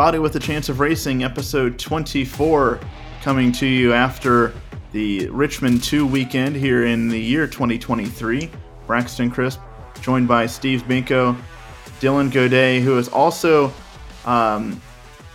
Cloudy with a Chance of Racing, episode 24, coming to you after the Richmond 2 weekend here in the year 2023. Braxton Crisp, joined by Steve Binko, Dillon Godet, who has also um,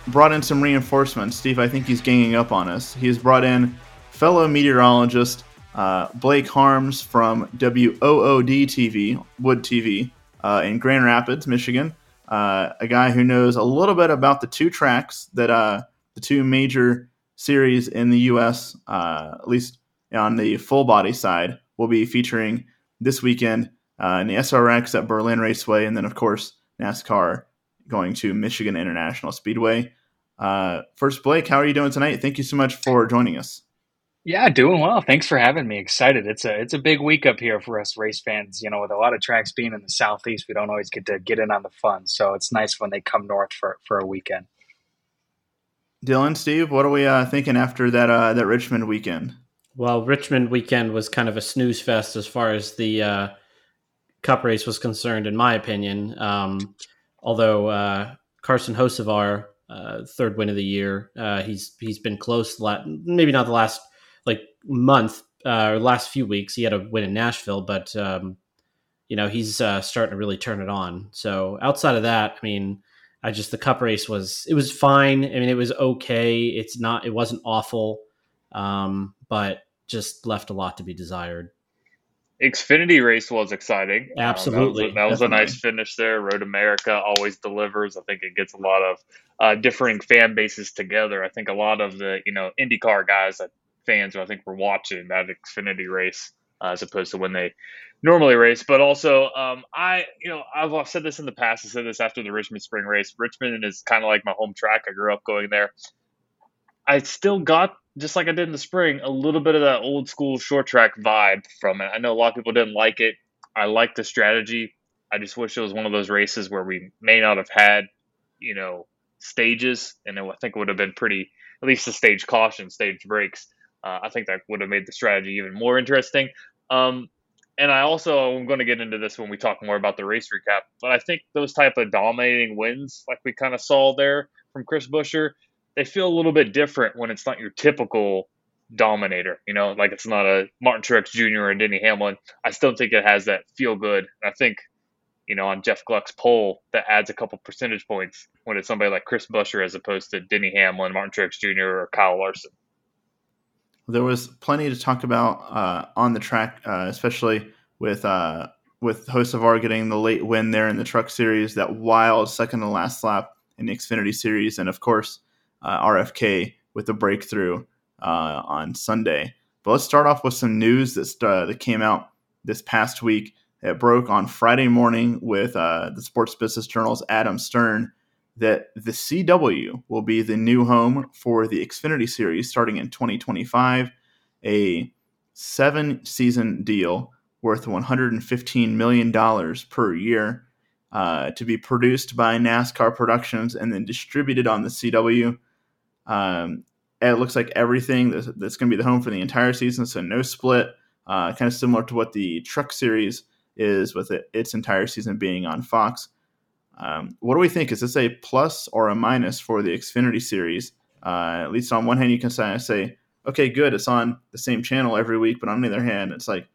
brought in some reinforcements. Steve, I think he's ganging up on us. He has brought in fellow meteorologist uh, Blake Harms from WOOD TV, Wood TV, uh, in Grand Rapids, Michigan. Uh, a guy who knows a little bit about the two tracks that uh, the two major series in the U.S., uh, at least on the full body side, will be featuring this weekend uh, in the SRX at Berlin Raceway, and then of course NASCAR going to Michigan International Speedway. Uh, first, Blake, how are you doing tonight? Thank you so much for joining us. Yeah, doing well. Thanks for having me. Excited. It's a it's a big week up here for us race fans. You know, with a lot of tracks being in the southeast, we don't always get to get in on the fun. So it's nice when they come north for for a weekend. Dillon, Steve, what are we uh, thinking after that uh, that Richmond weekend? Well, Richmond weekend was kind of a snooze fest as far as the uh, Cup race was concerned, in my opinion. Um, although uh, Carson Hocevar, uh, third win of the year, uh, he's he's been close. Maybe not the last like month uh, or last few weeks. He had a win in Nashville, but um, you know he's uh, starting to really turn it on. So outside of that, I mean, I just the Cup race was it was fine. I mean, it was okay. It's not it wasn't awful, um, but just left a lot to be desired. Xfinity race was exciting. Absolutely, um, that was, a, that was a, nice finish there. Road America always delivers. I think it gets a lot of uh, differing fan bases together. I think a lot of the you know IndyCar guys that fans who I think were watching that Xfinity race uh, as opposed to when they normally race. But also, um, I you know I've said this in the past. I said this after the Richmond Spring race. Richmond is kind of like my home track. I grew up going there. I still got just like I did in the spring a little bit of that old school short track vibe from it. I know a lot of people didn't like it. I like the strategy. I just wish it was one of those races where we may not have had, you know, stages, and I think it would have been pretty, at least the stage caution, stage breaks. Uh, I think that would have made the strategy even more interesting. Um, and I also I'm going to get into this when we talk more about the race recap. But I think those type of dominating wins, like we kind of saw there from Chris Buescher, they feel a little bit different when it's not your typical dominator. You know, like it's not a Martin Truex Jr. or Denny Hamlin. I still think it has that feel good. I think, you know, on Jeff Gluck's poll, that adds a couple percentage points when it's somebody like Chris Buescher as opposed to Denny Hamlin, Martin Truex Jr., or Kyle Larson there was plenty to talk about uh, on the track, uh, especially with uh, with Hocevar getting the late win there in the Truck Series, that wild second to last lap in the Xfinity Series, and of course uh, RFK with the breakthrough uh, on Sunday. But let's start off with some news that uh, that came out this past week. It broke on Friday morning with the Sports Business Journal's Adam Stern that the CW will be the new home for the Xfinity Series starting in 2025, a seven season deal worth $115 million per year uh, to be produced by NASCAR Productions and then distributed on the CW. Um, it looks like everything that's, that's going to be the home for the entire season, so no split, uh, kind of similar to what the Truck Series is with it, its entire season being on Fox. Um, what do we think? Is this a plus or a minus for the Xfinity series? Uh, at least on one hand, you can say, okay, good, it's on the same channel every week, but on the other hand, it's like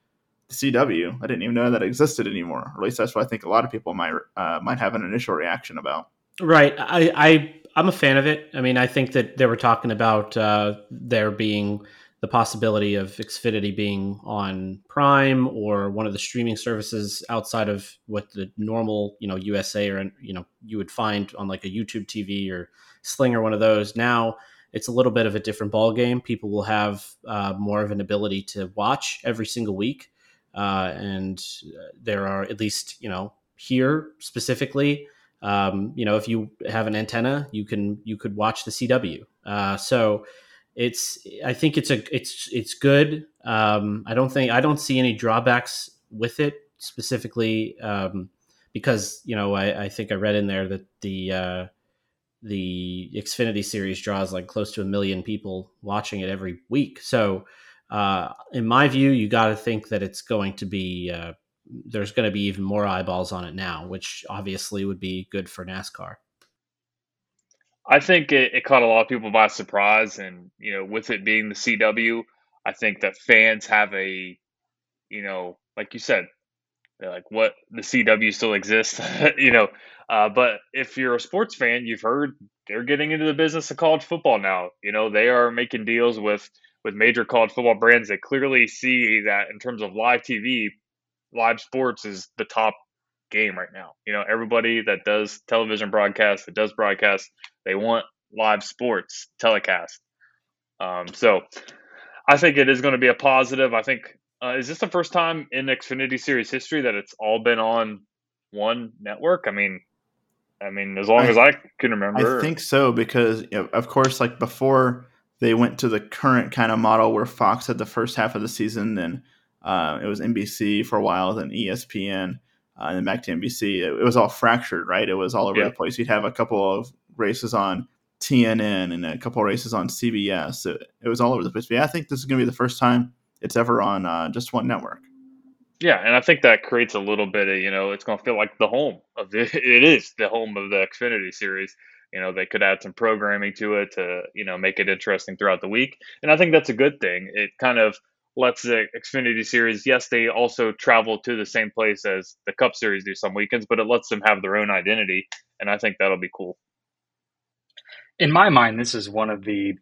the CW. I didn't even know that existed anymore. Or at least that's what I think a lot of people might uh, might have an initial reaction about. Right. I, I I'm a fan of it. I mean, I think that they were talking about uh, there being the possibility of Xfinity being on Prime or one of the streaming services outside of what the normal, you know, USA or you know you would find on like a YouTube TV or Sling or one of those. Now it's a little bit of a different ball game. People will have uh, more of an ability to watch every single week, uh, and there are at least you know here specifically. Um, you know, if you have an antenna, you can you could watch the CW. Uh, so it's I think it's a it's it's good. Um, I don't think I don't see any drawbacks with it specifically um, because you know I, I think I read in there that the uh, the Xfinity series draws like close to a million people watching it every week. So uh, in my view, you got to think that it's going to be uh, there's going to be even more eyeballs on it now, which obviously would be good for NASCAR. I think it, it caught a lot of people by surprise, and you know, with it being the CW, I think that fans have a, you know, like you said, they're like, what the CW still exists, you know. Uh, but if you're a sports fan, you've heard they're getting into the business of college football now. You know, they are making deals with with major college football brands that clearly see that in terms of live TV, live sports is the top game right now. You know, everybody that does television broadcast, that does broadcast, they want live sports telecast. Um, so I think it is going to be a positive. I think uh, is this the first time in Xfinity Series history that it's all been on one network? I mean, I mean, as long I, as I can remember, I think so because you know, of course, like before they went to the current kind of model where Fox had the first half of the season, then uh, it was NBC for a while, then ESPN, uh, and then back to NBC. It, it, was all fractured, right? It was all over yeah. the place. You'd have a couple of races on TNN and a couple races on CBS. It, it was all over the place. But yeah, I think this is going to be the first time it's ever on uh, just one network. Yeah, and I think that creates a little bit of you know it's going to feel like the home of the it is the home of the Xfinity series. You know they could add some programming to it to you know make it interesting throughout the week, and I think that's a good thing. It kind of lets the Xfinity series, yes, they also travel to the same place as the Cup series do some weekends, but it lets them have their own identity, and I think that'll be cool. In my mind, this is one of the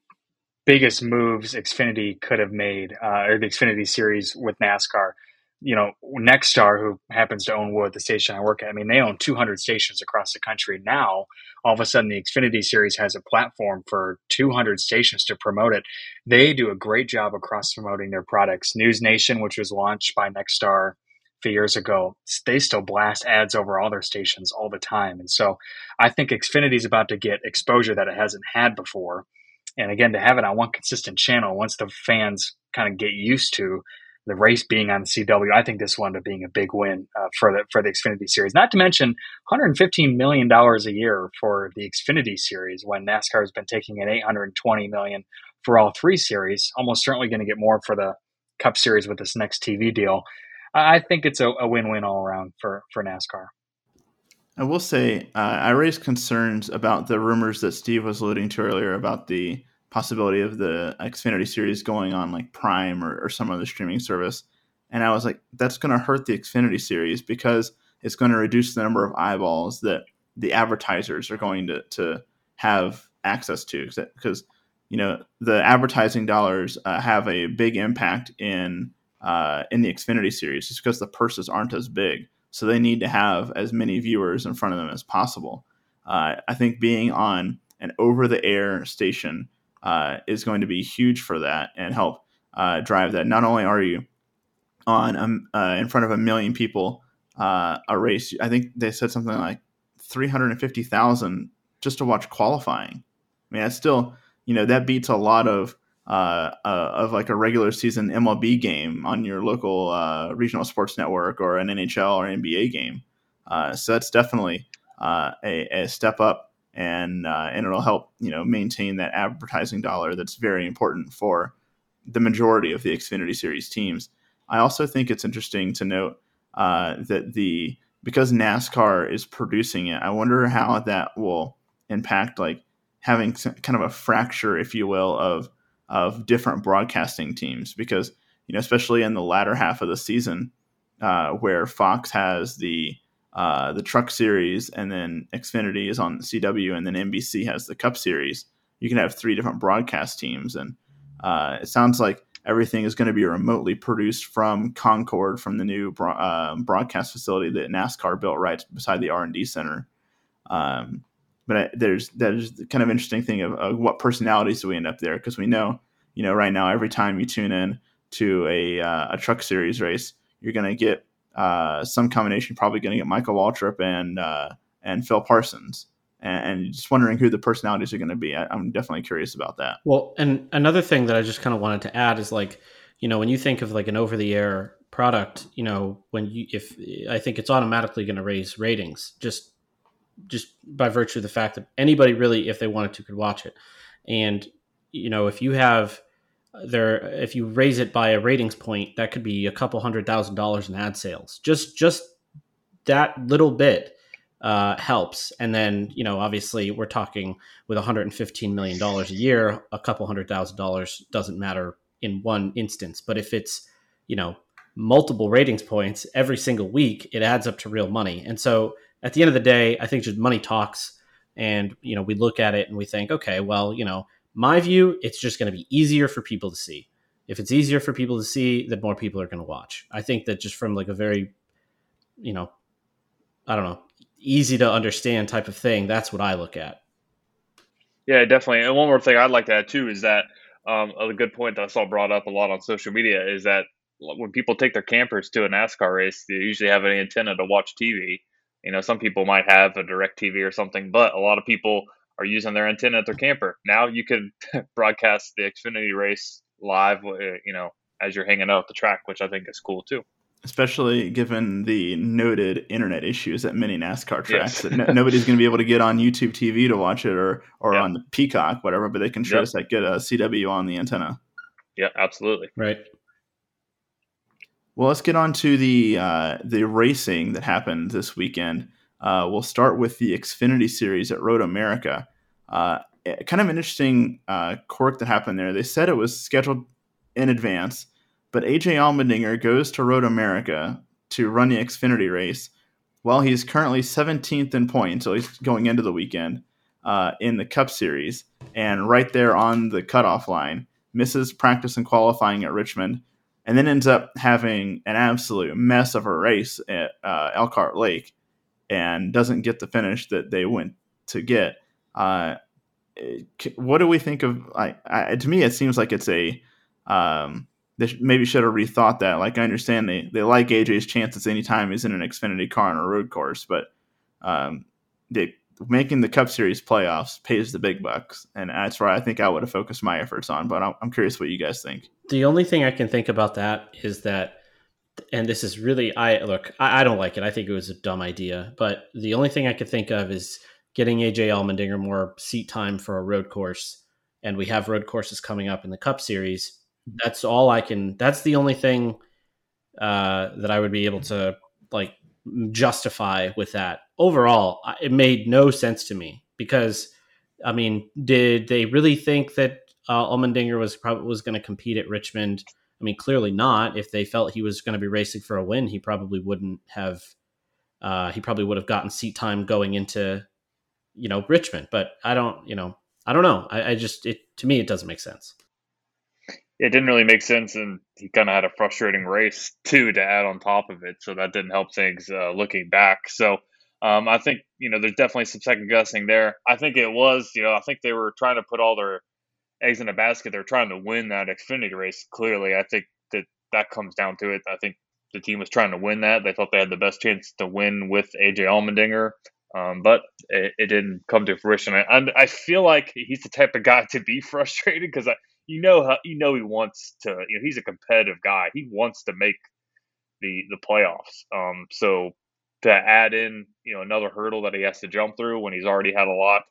biggest moves Xfinity could have made, uh, or the Xfinity series with NASCAR. You know, Nexstar, who happens to own Wood, the station I work at, I mean, they own 200 stations across the country. Now, all of a sudden, the Xfinity series has a platform for 200 stations to promote it. They do a great job across promoting their products. News Nation, which was launched by Nexstar a few years ago, they still blast ads over all their stations all the time. And so I think Xfinity is about to get exposure that it hasn't had before and again to have it on one consistent channel once the fans kind of get used to the race being on CW, I think this wound up being a big win uh, for the for the Xfinity Series. Not to mention 115 million dollars a year for the Xfinity Series when NASCAR has been taking in 820 million for all three series. Almost certainly going to get more for the Cup Series with this next TV deal. I think it's a, a win-win all around for for NASCAR. I will say uh, I raised concerns about the rumors that Steve was alluding to earlier about the possibility of the Xfinity series going on like Prime or, or some other streaming service. And I was like, that's going to hurt the Xfinity series because it's going to reduce the number of eyeballs that the advertisers are going to, to have access to. Because, you know, the advertising dollars uh, have a big impact in uh, in the Xfinity series just because the purses aren't as big. So they need to have as many viewers in front of them as possible. Uh, I think being on an over the air station uh, is going to be huge for that and help uh, drive that. Not only are you on um, uh, in front of a million people uh, a race, I think they said something like three hundred and fifty thousand just to watch qualifying. I mean, that's still you know that beats a lot of uh, uh, of like a regular season MLB game on your local regional sports network or an NHL or NBA game. so that's definitely a, a step up and uh, and it'll help you know maintain that advertising dollar that's very important for the majority of the Xfinity Series teams. I also think it's interesting to note uh, that the because NASCAR is producing it, I wonder how that will impact like having kind of a fracture, if you will, of of different broadcasting teams because you know especially in the latter half of the season uh, where Fox has the uh, the Truck Series, and then Xfinity is on CW, and then NBC has the Cup Series. You can have three different broadcast teams, and uh, it sounds like everything is going to be remotely produced from Concord, from the new uh, broadcast facility that NASCAR built right beside the R and D center. Um, but I, there's there's kind of interesting thing of, what personalities do we end up there because we know you know right now every time you tune in to a uh, a truck series race, you're to get uh, some combination, probably to get Michael Waltrip and uh, and Phil Parsons, and, and, just wondering who the personalities are to be. I, am definitely curious about that. Well, and another thing that I just kind of wanted to add is like, you know, when you think of like an over the air product, you know, when you if I think it's automatically going to raise ratings just just by virtue of the fact that anybody really, if they wanted to, could watch it, and you know, if you have there if you raise it by a ratings point that could be a couple hundred thousand dollars in ad sales just just that little bit uh, helps. And then, you know, obviously we're talking with 115 million dollars a year, a couple hundred thousand dollars doesn't matter in one instance. But if it's, you know, multiple ratings points every single week, it adds up to real money. And so at the end of the day, I think just money talks. And, you know, we look at it and we think, okay, well, you know, my view, it's just going to be easier for people to see. If it's easier for people to see, then more people are going to watch. I think that just from like a very, you know, I don't know, easy to understand type of thing, that's what I look at. Yeah, definitely. And one more thing I'd like to add too is that um, a good point that I saw brought up a lot on social media is that when people take their campers to a NASCAR race, they usually have an antenna to watch TV. You know, some people might have a direct TV or something, but a lot of people are using their antenna at their camper. Now you can broadcast the Xfinity race live, uh, you know, as you're hanging out at the track, which I think is cool too. Especially given the noted internet issues at many NASCAR tracks, yes. that no, nobody's going to be able to get on YouTube TV to watch it or or yeah. on the Peacock, whatever. But they can sure yep. get a CW on the antenna. Yeah, absolutely. Right. Well, let's get on to the uh, the racing that happened this weekend. Uh, we'll start with the Xfinity Series at Road America. Uh, eh, kind of an interesting uh, quirk that happened there. They said it was scheduled in advance, but AJ Allmendinger goes to Road America to run the Xfinity race while he's currently 17th in points, so he's going into the weekend uh, in the Cup Series, and right there on the cutoff line, misses practice and qualifying at Richmond and then ends up having an absolute mess of a race at uh, Elkhart Lake and doesn't get the finish that they went to get. Uh, what do we think of? I, I, to me, it seems like it's a um, they maybe should have rethought that. Like I understand they they like AJ's chances anytime he's in an Xfinity car on a road course, but um, they making the Cup Series playoffs pays the big bucks, and that's where I think I would have focused my efforts on. But I'm, curious what you guys think. The only thing I can think about that is that, and this is really I look, I, I don't like it. I think it was a dumb idea. But the only thing I could think of is getting AJ Allmendinger more seat time for a road course, and we have road courses coming up in the Cup Series. That's all I can. That's the only thing uh, that I would be able to like justify with that. Overall, it made no sense to me because, I mean, did they really think that uh, was probably was going to compete at Richmond? I mean, clearly not. If they felt he was going to be racing for a win, he probably wouldn't have. Uh, he probably would have gotten seat time going into, you know, Richmond. But I don't, you know, I don't know. I, I just it to me it doesn't make sense it didn't really make sense, and he kind of had a frustrating race too to add on top of it. So that didn't help things uh, looking back. So um, I think you know there's definitely some second guessing there. I think it was you know I think they were trying to put all their eggs in a basket. They're trying to win that Xfinity race. Clearly, I think that that comes down to it. I think the team was trying to win that. They thought they had the best chance to win with AJ Allmendinger. Um, but it, it, didn't come to fruition. I, I feel like he's the type of guy to be frustrated because you know how you know he wants to. You know, he's a competitive guy. He wants to make the the playoffs. Um, so to add in you know another hurdle that he has to jump through when he's already had a lot,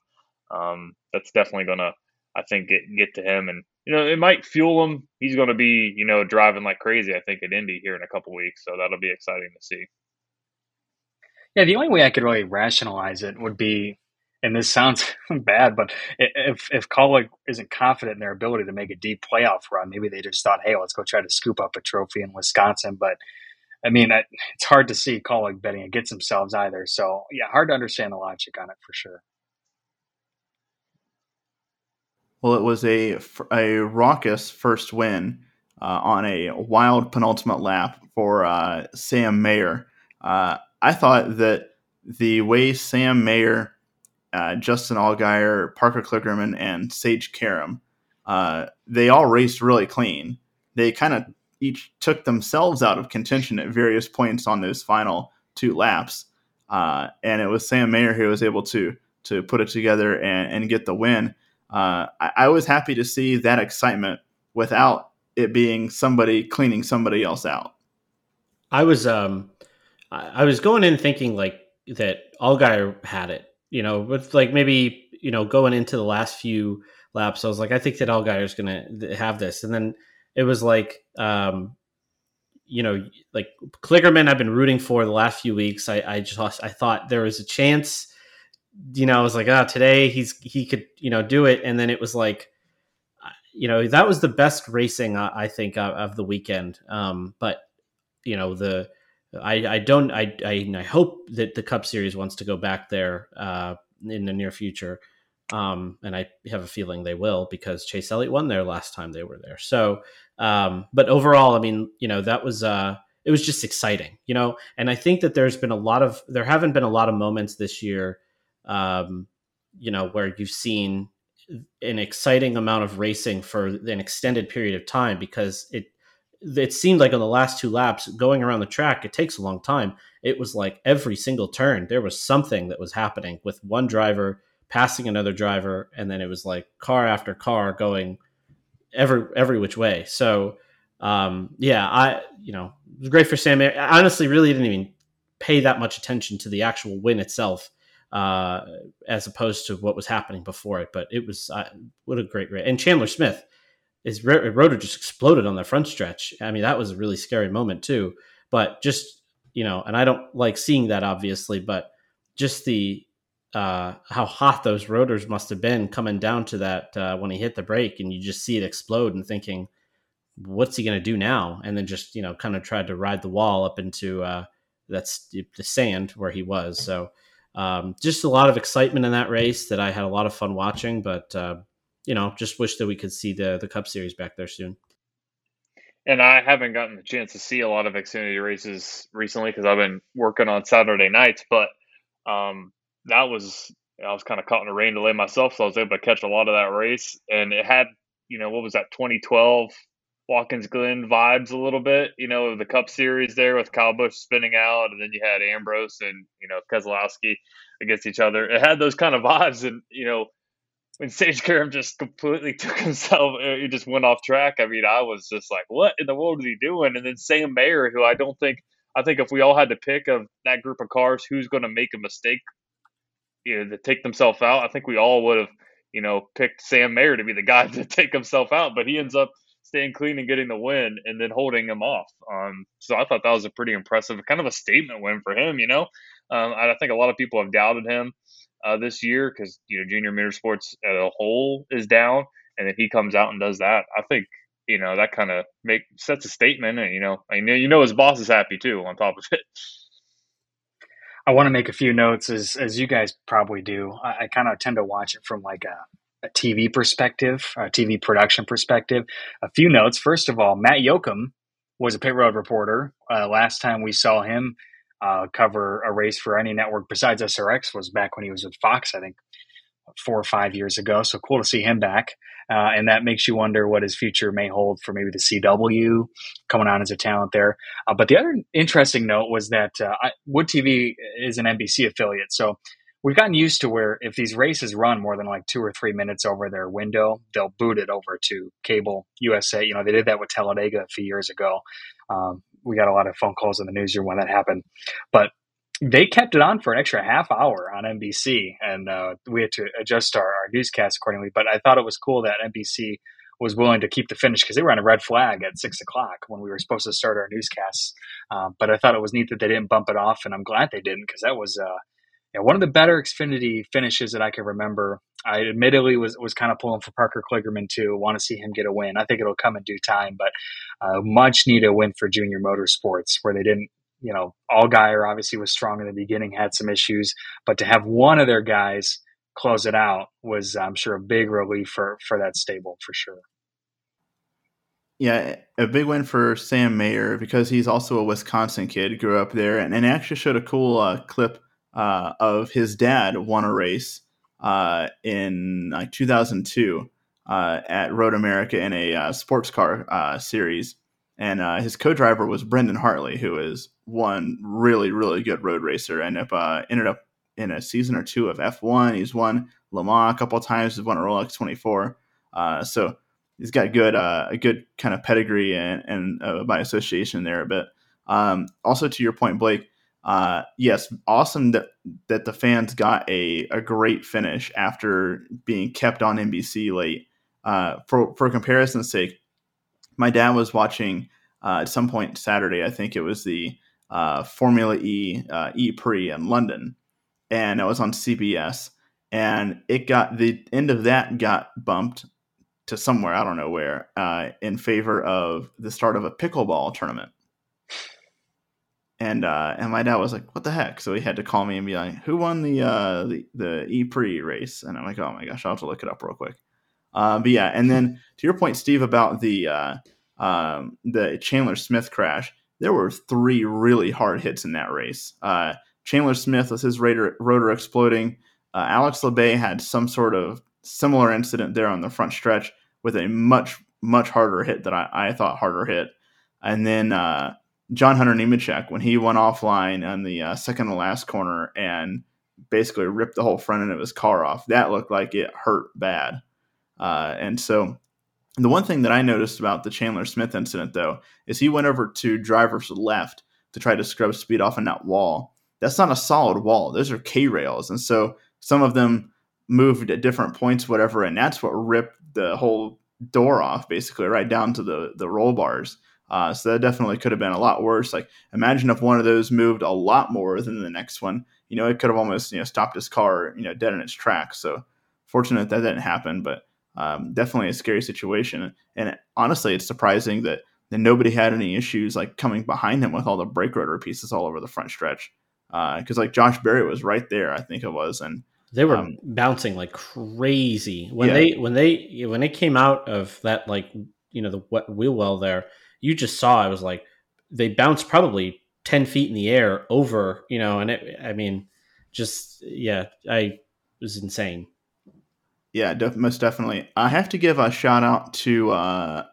um, that's definitely gonna I think get get to him and you know it might fuel him. He's gonna be you know driving like crazy. I think at Indy here in a couple weeks, so that'll be exciting to see. Yeah, the only way I could really rationalize it would be and this sounds bad, but if if Kaulig isn't confident in their ability to make a deep playoff run, maybe they just thought, hey, let's go try to scoop up a trophy in Wisconsin. But I mean, it's hard to see Kaulig betting against themselves either. So yeah, hard to understand the logic on it for sure. Well, it was a a raucous first win uh, on a wild penultimate lap for uh, Sam Mayer. Uh, I thought that the way Sam Mayer uh, Justin Allgaier, Parker Kligerman, and Sage Karam. Uh, they all raced really clean. They kind of each took themselves out of contention at various points on those final two laps, uh, and it was Sam Mayer who was able to to put it together and, and get the win. Uh, I, I was happy to see that excitement without it being somebody cleaning somebody else out. I was um, I was going in thinking like that Allgaier had it you know, with like maybe you know going into the last few laps, I was like, I think that Allgaier is going to have this, and then it was like, um, you know, like Kligerman, I've been rooting for the last few weeks. I, I just I thought there was a chance. You know, I was like, oh, today he's he could you know do it, and then it was like, you know, that was the best racing I, I think of, of, the weekend. Um, but you know the. I, I don't I, I, I hope that the Cup Series wants to go back there uh, in the near future. Um, and I have a feeling they will because Chase Elliott won there last time they were there. So, um, but overall, I mean, you know, that was uh, it was just exciting, you know. And I think that there's been a lot of there haven't been a lot of moments this year, um, you know, where you've seen an exciting amount of racing for an extended period of time because it it seemed like on the last two laps going around the track it takes a long time it was like every single turn there was something that was happening with one driver passing another driver, and then it was like car after car going every every which way. So um, yeah, I you know it was great for Sam. I honestly really didn't even pay that much attention to the actual win itself, uh, as opposed to what was happening before it. But it was uh, what a great race. And Chandler Smith, his rotor just exploded on the front stretch. I mean, that was a really scary moment too. But just you know, and I don't like seeing that obviously, but just the uh, how hot those rotors must have been coming down to that uh, when he hit the brake, and you just see it explode, and thinking, "What's he going to do now?" And then just you know, kind of tried to ride the wall up into uh, that's the sand where he was. So um, just a lot of excitement in that race that I had a lot of fun watching, but uh, you know, just wish that we could see the the Cup Series back there soon. And I haven't gotten the chance to see a lot of Xfinity races recently because I've been working on Saturday nights, but um, that was I was kind of caught in a rain delay myself, so I was able to catch a lot of that race, and it had you know what was that 2012 Watkins Glen vibes a little bit, you know, the Cup Series there with Kyle Busch spinning out, and then you had Ambrose and you know Keselowski against each other. It had those kind of vibes, and you know when Sage Karam just completely took himself, uh, he just went off track. I mean, I was just like, what in the world is he doing? And then Sam Mayer, who I don't think, I think if we all had to pick of that group of cars, who's going to make a mistake you know to take themselves out. I think we all would have you know picked Sam Mayer to be the guy to take himself out, but he ends up staying clean and getting the win and then holding him off. Um, so I thought that was a pretty impressive, kind of a statement win for him. You know, um, I think a lot of people have doubted him uh, this year because you know junior motorsports as a whole is down, and then he comes out and does that. I think you know that kind of make sets a statement, and you know, I know you know his boss is happy too. On top of it. I want to make a few notes as as you guys probably do. I, I kind of tend to watch it from like a, a TV perspective, a TV production perspective. A few notes. First of all, Matt Yocum was a pit road reporter. Uh, last time we saw him uh, cover a race for any network besides SRX was back when he was with Fox, I think four or five years ago. So cool to see him back. Uh, and that makes you wonder what his future may hold for maybe the CW coming on as a talent there. Uh, but the other interesting note was that uh, Wood TV is an NBC affiliate. So we've gotten used to where if these races run more than like two or three minutes over their window, they'll boot it over to cable USA. You know, they did that with Talladega a few years ago. Um, we got a lot of phone calls in the newsroom when that happened. But they kept it on for an extra half hour on NBC, and uh, we had to adjust our, our newscast accordingly. But I thought it was cool that NBC was willing to keep the finish because they were on a red flag at six o'clock when we were supposed to start our newscasts. Um, but I thought it was neat that they didn't bump it off, and I'm glad they didn't because that was uh, one of the better Xfinity finishes that I can remember. I admittedly was was kind of pulling for Parker Kligerman too. Want to see him get a win. I think it'll come in due time, but uh, much needed win for Junior Motorsports where they didn't you know, Allgaier obviously was strong in the beginning, had some issues, but to have one of their guys close it out was, I'm sure, a big relief for for that stable for sure. Yeah, a big win for Sam Mayer because he's also a Wisconsin kid, grew up there, and, and actually showed a cool uh, clip uh, of his dad won a race uh, in like 2002 uh, at Road America in a uh, sports car uh, series and uh, his co-driver was Brendan Hartley, who is one really really good road racer. Ended up uh, ended up in a season or two of F1. He's won Le Mans a couple times. He's won a Rolex 24. Uh, so he's got good uh, a good kind of pedigree and, and uh, by association there a bit. Um, also to your point, Blake. Uh, yes, awesome that that the fans got a, a great finish after being kept on NBC late. for for comparison's sake, my dad was watching uh, at some point Saturday. I think it was the uh, Formula E uh, E Prix in London, and it was on CBS. And it got the end of that got bumped to somewhere I don't know where uh, in favor of the start of a pickleball tournament. And uh, and my dad was like, "What the heck?" So he had to call me and be like, "Who won the uh, the the E Prix race?" And I'm like, "Oh my gosh, I'll have to look it up real quick." Uh, but yeah, and then to your point, Steve, about the uh, um, the Chandler Smith crash, there were three really hard hits in that race. Uh, Chandler Smith with his rotor, rotor exploding. Uh, Alex Labbe had some sort of similar incident there on the front stretch with a much much harder hit that I, I thought harder hit, and then uh, John Hunter Nemechek when he went offline on the uh, second to last corner and basically ripped the whole front end of his car off. That looked like it hurt bad. Uh, and so the one thing that I noticed about the Chandler Smith incident, though, is he went over to driver's left to try to scrub speed off in that wall. That's not a solid wall. Those are K rails. And so some of them moved at different points, whatever. And that's what ripped the whole door off, basically, right down to the, the roll bars. Uh, so that definitely could have been a lot worse. Like, imagine if one of those moved a lot more than the next one. You know, it could have almost you know stopped his car, you know, dead in its tracks. So fortunate that didn't happen, but um, definitely a scary situation. And honestly, it's surprising that, that nobody had any issues like coming behind him with all the brake rotor pieces all over the front stretch. Because uh, like Josh Berry was right there, I think it was, and they were um, bouncing like crazy when yeah. they when they when they came out of that like you know the wet wheel well there. You just saw it was like they bounced probably ten feet in the air over you know, and it I mean just yeah, I was insane. Yeah, def- most definitely. I have to give a shout out to uh,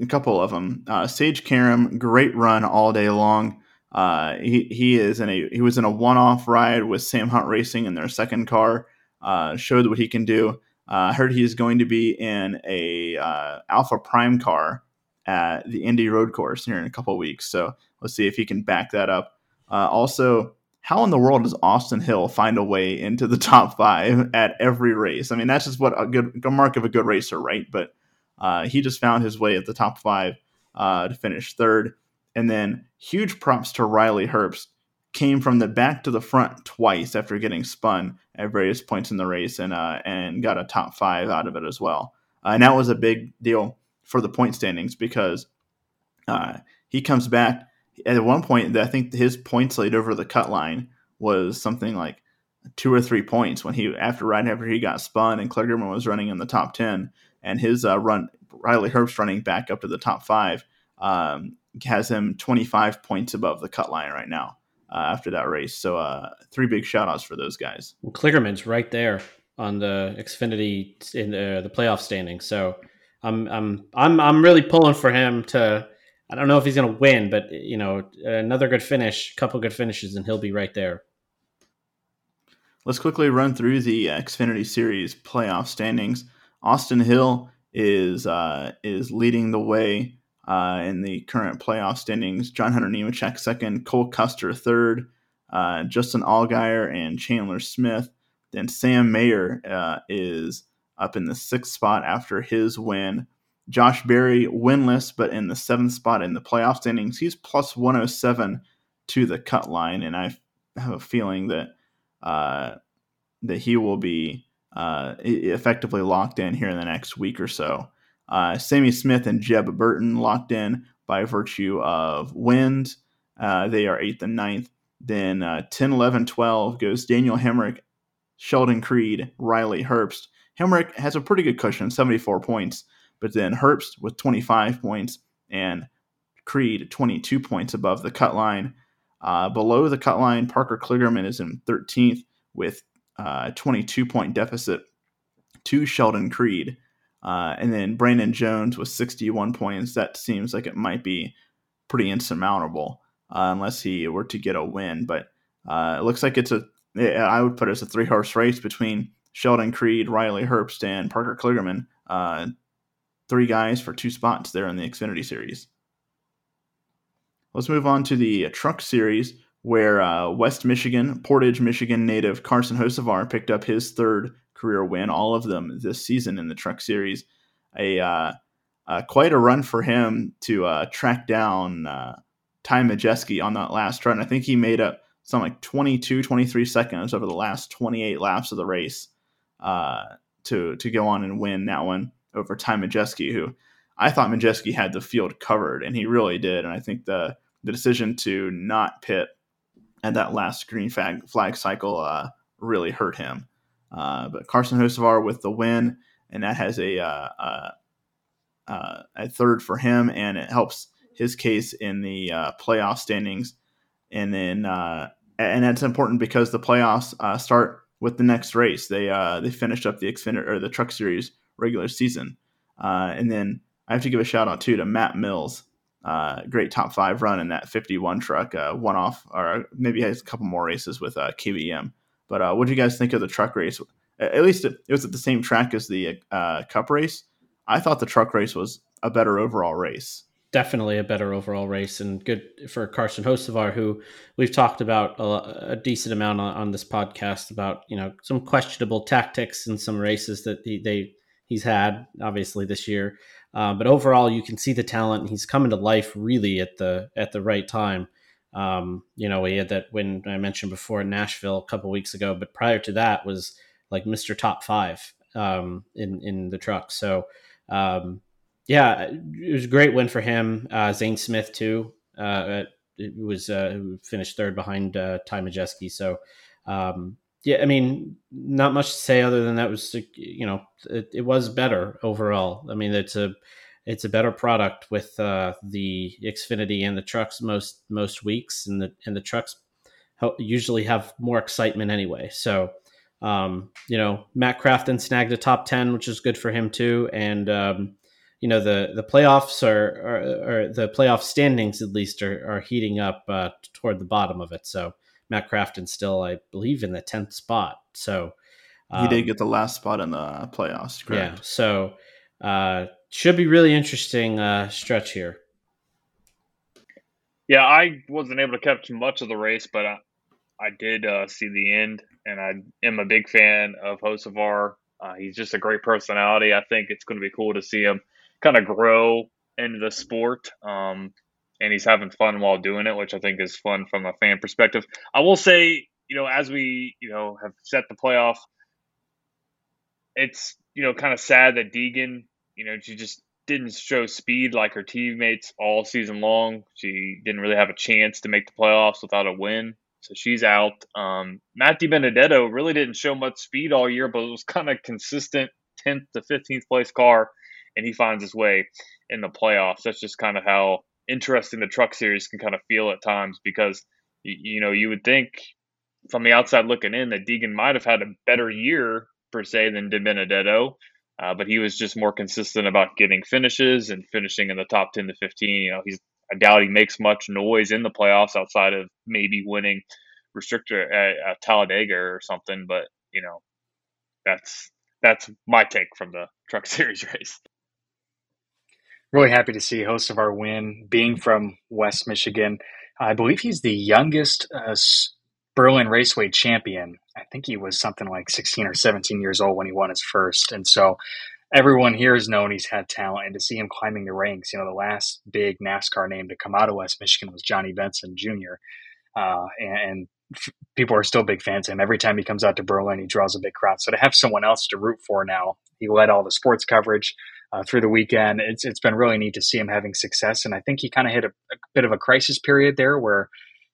a couple of them. Uh, Sage Karam, great run all day long. Uh, he he is in a he was in a one off ride with Sam Hunt Racing in their second car. Uh, showed what he can do. Uh, I heard he is going to be in a uh, Alpha Prime car at the Indy Road Course here in a couple weeks. So let's see if he can back that up. also, how in the world does Austin Hill find a way into the top five at every race? I mean, that's just what a good a mark of a good racer, right? But uh, he just found his way at the top five uh, to finish third. And then huge props to Riley Herbst. Came from the back to the front twice after getting spun at various points in the race and uh, and got a top five out of it as well. Uh, and that was a big deal for the point standings because uh, he comes back at one point, I think his points lead over the cut line was something like two or three points when he after right after he got spun and Kligerman was running in the top ten, and his uh, run Riley Herbst running back up to the top five um, has him 25 points above the cut line right now uh, after that race. So uh, three big shout outs for those guys. Well, Kligerman's right there on the Xfinity in the, the playoff standing. So I'm I'm I'm I'm really pulling for him to I don't know if he's going to win, but you know, another good finish, couple good finishes, and he'll be right there. Let's quickly run through the Xfinity Series playoff standings. Austin Hill is uh, is leading the way uh, in the current playoff standings. John Hunter Nemechek second, Cole Custer third, uh, Justin Allgaier and Chandler Smith. Then Sam Mayer uh, is up in the sixth spot after his win Josh Berry winless, but in the seventh spot in the playoff standings. He's plus 107 to the cut line, and I have a feeling that uh, that he will be uh, effectively locked in here in the next week or so. Uh, Sammy Smith and Jeb Burton locked in by virtue of wins. Uh, they are eighth and ninth. Then uh, 10, 11, 12 goes Daniel Hemric, Sheldon Creed, Riley Herbst. Hemric has a pretty good cushion, 74 points. But then Herbst with 25 points and Creed 22 points above the cut line. Uh, below the cut line, Parker Kligerman is in 13th with uh, 22 point deficit to Sheldon Creed. Uh, and then Brandon Jones with 61 points. That seems like it might be pretty insurmountable uh, unless he were to get a win. But uh, it looks like it's a, I would put it as a three horse race between Sheldon Creed, Riley Herbst, and Parker Kligerman. Three guys for two spots there in the Xfinity Series. Let's move on to the Truck Series, where uh, West Michigan, Portage, Michigan native Carson Hocevar picked up his third career win, all of them this season in the Truck Series. A uh, uh, quite a run for him to uh, track down uh, Ty Majeski on that last run. I think he made up something like 22, 23 seconds over the last 28 laps of the race uh, to to go on and win that one over Ty Majeski, who I thought Majeski had the field covered, and he really did. And I think the the decision to not pit at that last green flag, flag cycle uh, really hurt him. Uh, but Carson Hocevar with the win, and that has a uh, uh, uh, a third for him, and it helps his case in the uh, playoff standings. And then, and that's important because the playoffs start with the next race. They they finished up the Xfinity or the Truck Series regular season, uh, and then I have to give a shout out too to Matt Mills. Uh, great top five run in that 51 truck, uh, one off, or maybe has a couple more races with uh, KBM. But what do you guys think of the truck race? At least it, it was at the same track as the Cup race I thought the truck race was a better overall race. Definitely a better overall race, and good for Carson Hocevar, who we've talked about a, a decent amount on, on, this podcast about you know some questionable tactics in some races that he, they he's had obviously this year. Uh, but overall, you can see the talent. He's coming to life really at the at the right time. Um, you know, he had that win I mentioned before in Nashville a couple weeks ago, but prior to that was like Mr. Top Five um, in in the truck. So um, yeah, it was a great win for him. Uh, Zane Smith too. Uh, it was uh, finished third behind uh, Ty Majeski. So um, yeah, I mean, not much to say other than that was you know it, it was better overall. I mean, it's a it's a better product with uh, the Xfinity and the trucks most most weeks, and the and the trucks usually have more excitement anyway. So um, you know, Matt Crafton snagged a top ten, which is good for him too. And um, you know, the the playoffs are, are, are, the playoff standings at least are, are heating up uh, toward the bottom of it. So Matt Crafton still, I believe, in the tenth spot. So um, he did um, get the last spot in the playoffs. Correct? Yeah. So uh, should be really interesting uh, stretch here. Yeah, I wasn't able to catch much of the race, but I, I did uh, see the end and I am a big fan of Hocevar. Uh, he's just a great personality. I think it's going to be cool to see him kind of grow into the sport. Um, and he's having fun while doing it, which I think is fun from a fan perspective. I will say, you know, as we, you know, have set the playoff, it's, you know, kind of sad that Deegan, you know, she just didn't show speed like her teammates all season long. She didn't really have a chance to make the playoffs without a win. So she's out. Um, Matt DiBenedetto really didn't show much speed all year, but it was kind of consistent 10th to 15th place car, and he finds his way in the playoffs. That's just kind of how interesting the truck series can kind of feel at times because, you, know, you would think from the outside looking in that Deegan might have had a better year per se than DiBenedetto. Uh, but he was just more consistent about getting finishes and finishing in the top 10 to 15. You know, he's I doubt he makes much noise in the playoffs outside of maybe winning restrictor at, at Talladega or something. But you know, that's that's my take from the Truck Series race. Really happy to see Hocevar win. Being from West Michigan, I believe he's the youngest uh, Berlin Raceway champion. I think he was something like 16 or 17 years old when he won his first. And so everyone here has known he's had talent, and to see him climbing the ranks, you know, the last big NASCAR name to come out of West Michigan was Johnny Benson Jr. Uh, and, and f- people are still big fans of him. Every time he comes out to Berlin, he draws a big crowd. So to have someone else to root for now, he led all the sports coverage uh, through the weekend. It's it's been really neat to see him having success, and I think he kind of hit a, a, bit of a crisis period there where.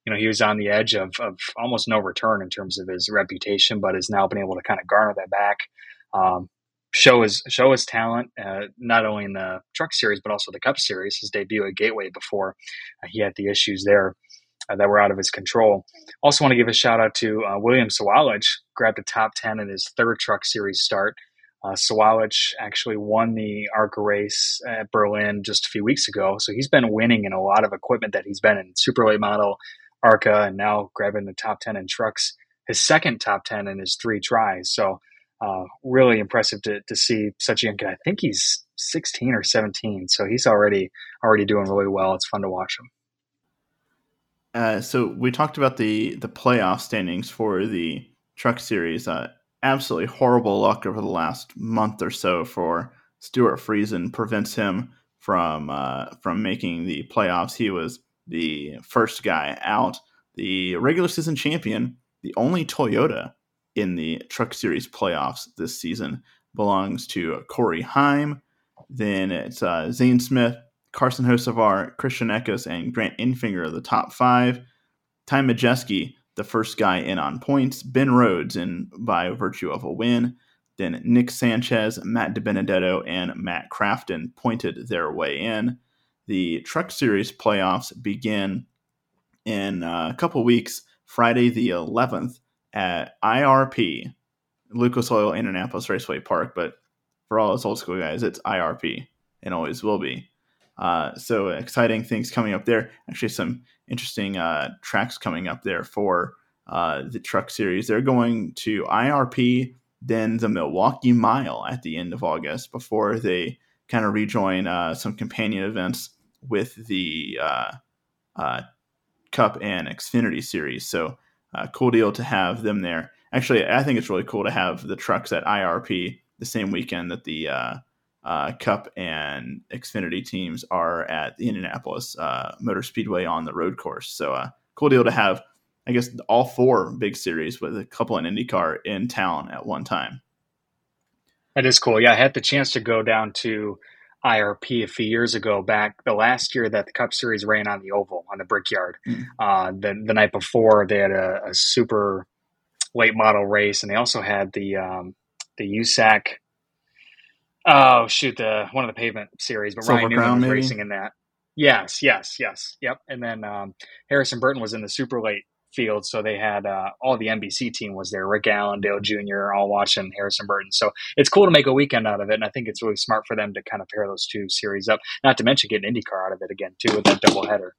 You know, he was on the edge of, of almost no return in terms of his reputation, but has now been able to kind of garner that back. Um, show his show his talent, uh, not only in the Truck Series but also the Cup Series. His debut at Gateway before uh, he had the issues there uh, that were out of his control. Also, want to give a shout out to uh, William Sawalich, grabbed a top ten in his third Truck Series start. Uh, Sawalich actually won the ARCA race at Berlin just a few weeks ago, so he's been winning in a lot of equipment that he's been in super late model, ARCA, and now grabbing the top ten in trucks. His second top ten in his three tries. So uh, really impressive to, to see such a young kid. I think he's 16 or 17, so he's already already doing really well. It's fun to watch him. Uh, so we talked about the the playoff standings for the Truck Series. Uh, absolutely horrible luck over the last month or so for Stewart Friesen prevents him from uh, from making the playoffs. He was the first guy out, the regular season champion, the only Toyota in the Truck Series playoffs this season belongs to Corey Heim. Then it's uh, Zane Smith, Carson Hocevar, Christian Eckes, and Grant Enfinger, the top five. Ty Majeski, the first guy in on points. Ben Rhodes in by virtue of a win. Then Nick Sanchez, Matt DiBenedetto, and Matt Crafton pointed their way in. The Truck Series playoffs begin in uh, a couple weeks, Friday the 11th at IRP, Lucas Oil Indianapolis Raceway Park. But for all us old school guys, it's IRP and always will be. Uh, so exciting things coming up there. Actually, some interesting uh, tracks coming up there for uh, the Truck Series. They're going to IRP then the Milwaukee Mile at the end of August before they kind of rejoin uh, some companion events with the uh, uh, Cup and Xfinity series. So cool deal to have them there. Actually, I think it's really cool to have the trucks at IRP the same weekend that the uh, uh, Cup and Xfinity teams are at the Indianapolis Motor Speedway on the road course. So cool deal to have I guess all four big series with a couple in IndyCar in town at one time. That is cool. Yeah, I had the chance to go down to IRP a few years ago, back the last year that the Cup Series ran on the oval on the Brickyard. Mm. Uh, the the night before, they had a, a, super late model race, and they also had the um, the USAC. Oh shoot, the one of the pavement series, but Silver Ryan Newman was maybe? racing in that. Yes, yes, yes, yep. And then um, Harrison Burton was in the super late field. So they had uh, all the NBC team was there, Rick Allen, Dale Jr., all watching Harrison Burton. So it's cool to make a weekend out of it. And I think it's really smart for them to kind of pair those two series up, not to mention getting IndyCar out of it again, too, with that doubleheader.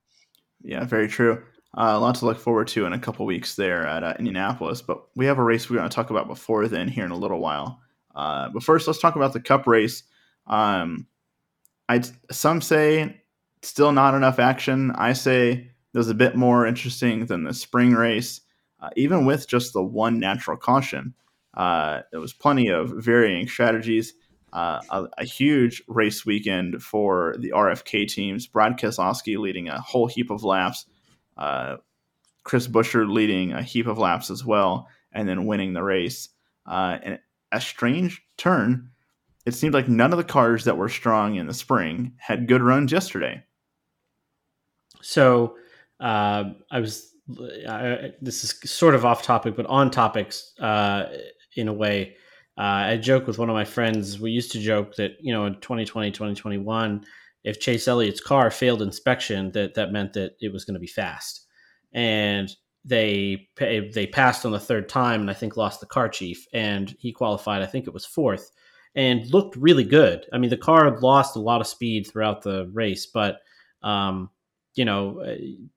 Yeah, very true. Uh, a lot to look forward to in a couple weeks there at uh, Indianapolis. But we have a race we're going to talk about before then here in a little while. Uh, but first, let's talk about the Cup race. Um, I some say still not enough action. I say there's a bit more interesting than the spring race, uh, even with just the one natural caution. Uh, there was plenty of varying strategies. Uh, a, a, huge race weekend for the RFK teams. Brad Keselowski leading a whole heap of laps. Uh, Chris Buescher leading a heap of laps as well, and then winning the race. Uh, and a strange turn. It seemed like none of the cars that were strong in the spring had good runs yesterday. So uh, I was I, this is sort of off topic, but on topics uh, in a way. Uh, I joke with one of my friends. We used to joke that you know in 2020, 2021, if Chase Elliott's car failed inspection, that that meant that it was going to be fast, and they they passed on the third time, and I think lost the car chief, and he qualified. I think it was fourth, and looked really good. I mean, the car lost a lot of speed throughout the race, but um, you know, uh,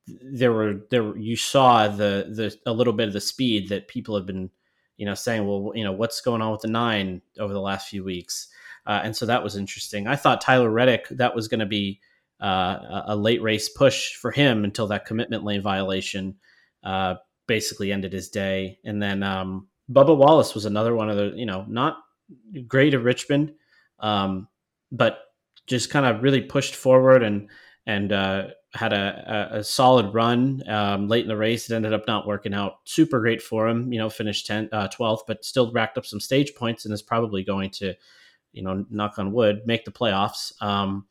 there were there you saw the the a little bit of the speed that people have been, you know, saying, well, you know, what's going on with the nine over the last few weeks, uh, and so that was interesting. I thought Tyler Reddick that was going to be uh, a late race push for him until that commitment lane violation uh, basically ended his day, and then um, Bubba Wallace was another one of the you know not great at Richmond, um, but just kind of really pushed forward and and uh, had a, a, solid run um, late in the race. It ended up not working out super great for him. You know, finished 10, uh, 12th, but still racked up some stage points and is probably going to, you know, knock on wood, make the playoffs. Um,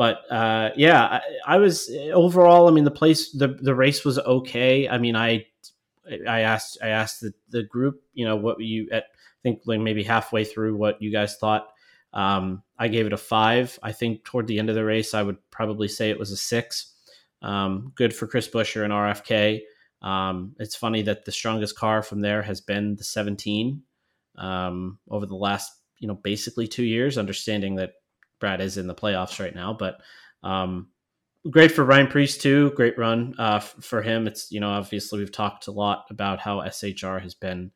but uh, yeah, I, I, was overall. I mean, the place, the the race was okay. I mean, I I asked I asked the, the group, you know, what you at I think like maybe halfway through what you guys thought um, I gave it a five. I think toward the end of the race, I would probably say it was a six. Um, good for Chris Buescher and RFK. Um, it's funny that the strongest car from there has been the 17 um, over the last, you know, basically two years. Understanding that Brad is in the playoffs right now, but um, great for Ryan Preece too. Great run uh, f- for him. It's you know obviously we've talked a lot about how SHR has been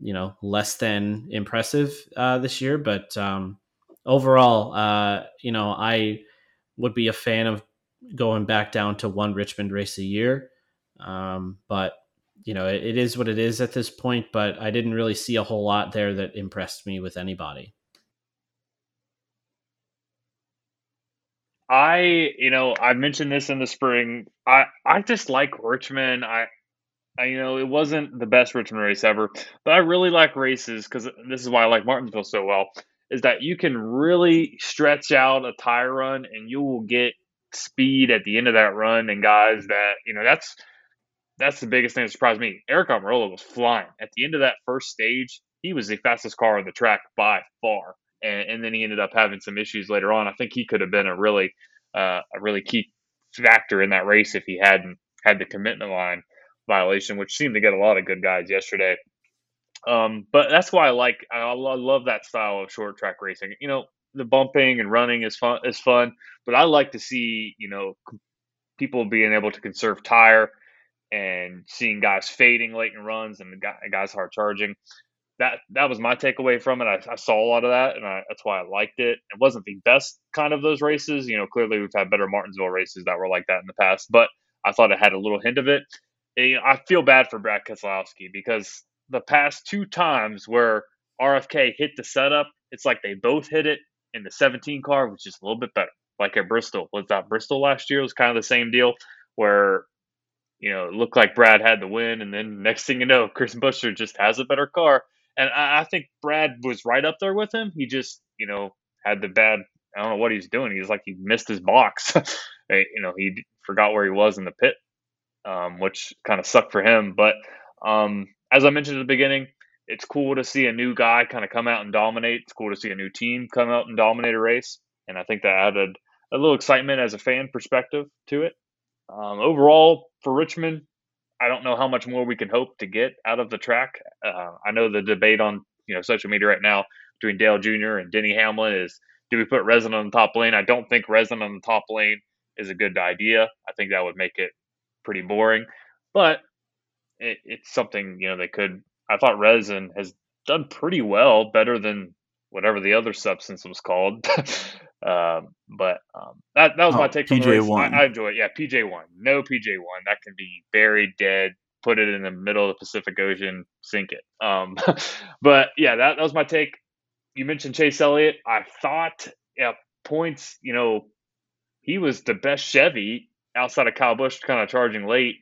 you know less than impressive uh, this year, but um, overall, uh, you know, I would be a fan of going back down to one Richmond race a year. Um, but you know, it, it is what it is at this point. But I didn't really see a whole lot there that impressed me with anybody. I, you know, I mentioned this in the spring. I, I just like Richmond. I, I, you know, it wasn't the best Richmond race ever, but I really like races because this is why I like Martinsville so well. Is that you can really stretch out a tire run and you will get speed at the end of that run and guys that you know that's that's the biggest thing that surprised me. Aric Almirola was flying at the end of that first stage. He was the fastest car on the track by far and, and then he ended up having some issues later on. I think he could have been a really uh, a really key factor in that race if he hadn't had the commitment line violation, which seemed to get a lot of good guys yesterday. Um, but that's why I like I love that style of short track racing. You know, the bumping and running is fun is fun, but I like to see you know people being able to conserve tire and seeing guys fading late in runs and guys hard charging that that was my takeaway from it. I, I saw a lot of that, and I, that's why I liked it. It wasn't the best kind of those races. You know, clearly we've had better Martinsville races that were like that in the past, but I thought it had a little hint of it. And, you know, I feel bad for Brad Keselowski because the past two times where RFK hit the setup, it's like they both hit it in the 17 car, which is a little bit better. Like at Bristol, was that Bristol last year? It was kind of the same deal where you know, it looked like Brad had the win, and then next thing you know, Chris Buescher just has a better car, and I, I think Brad was right up there with him. He just, you know, had the bad. I don't know what he's doing. He's like he missed his box. you know, he forgot where he was in the pit, um, which kind of sucked for him. But um, as I mentioned at the beginning, it's cool to see a new guy kind of come out and dominate. It's cool to see a new team come out and dominate a race, and I think that added a little excitement as a fan perspective to it. Um, overall, for Richmond, I don't know how much more we can hope to get out of the track. Uh, I know the debate on you know social media right now between Dale Jr. and Denny Hamlin is do we put Resin on the top lane? I don't think Resin on the top lane is a good idea. I think that would make it pretty boring, but it, it's something you know they could. I thought Resin has done pretty well, better than whatever the other substance was called. um, but um, that that was oh, my take. PJ one, I, I, enjoy it. Yeah, PJ one, no PJ one. That can be buried, dead. Put it in the middle of the Pacific Ocean, sink it. Um, but yeah, that, that was my take. You mentioned Chase Elliott. I thought, yeah, points. You know, he was the best Chevy outside of Kyle Busch, kind of charging late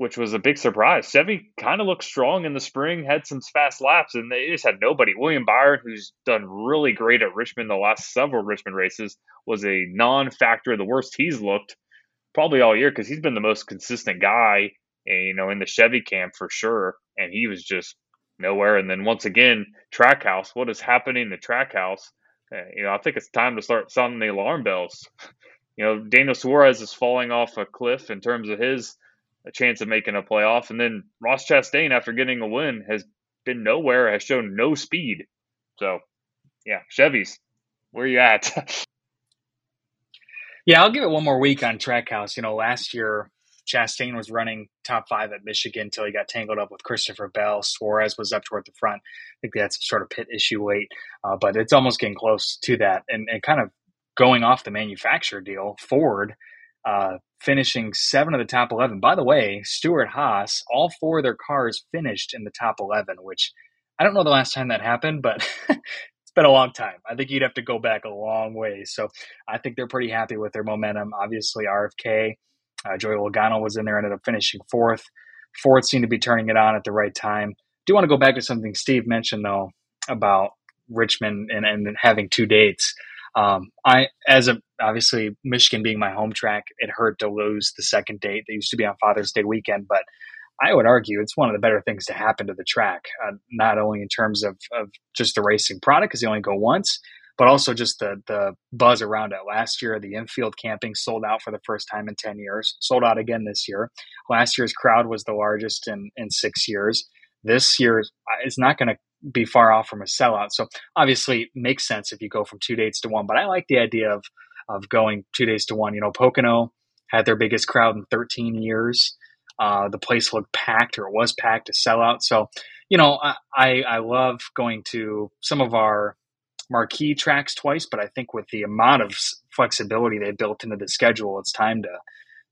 which was a big surprise. Chevy kind of looked strong in the spring, had some fast laps, and they just had nobody. William Byron, who's done really great at Richmond the last several Richmond races, was a non factor, the worst he's looked probably all year because he's been the most consistent guy, you know, in the Chevy camp for sure. And he was just nowhere. And then once again, Trackhouse, what is happening in the Trackhouse? Uh, you know, I think it's time to start sounding the alarm bells. you know, Daniel Suarez is falling off a cliff in terms of his a chance of making a playoff. And then Ross Chastain, after getting a win, has been nowhere, has shown no speed. So, yeah, Chevys, where you at? yeah, I'll give it one more week on Trackhouse. You know, last year Chastain was running top five at Michigan until he got tangled up with Christopher Bell. Suarez was up toward the front. I think that's sort of pit issue late, uh, but it's almost getting close to that. And, and kind of going off the manufacturer deal, Ford uh, finishing seven of the top 11. By the way, Stewart-Haas, all four of their cars finished in the top 11, which I don't know the last time that happened, but it's been a long time. I think you'd have to go back a long way. So I think they're pretty happy with their momentum. Obviously, RFK, uh, Joey Logano was in there, ended up finishing fourth. Ford seemed to be turning it on at the right time. Do want to go back to something Steve mentioned, though, about Richmond and, and having two dates. Um, I, as a obviously Michigan being my home track, it hurt to lose the second date that used to be on Father's Day weekend, but I would argue it's one of the better things to happen to the track, uh, not only in terms of, of just the racing product because you only go once, but also just the the buzz around it. Last year, the infield camping sold out for the first time in ten years, sold out again this year. Last year's crowd was the largest in in six years. This year is not going to be far off from a sellout. So obviously, it makes sense if you go from two dates to one. But I like the idea of of going two days to one. You know, Pocono had their biggest crowd in 13 years. Uh, the place looked packed, or it was packed, a sellout. So, you know, I I love going to some of our marquee tracks twice, but I think with the amount of flexibility they built into the schedule, it's time to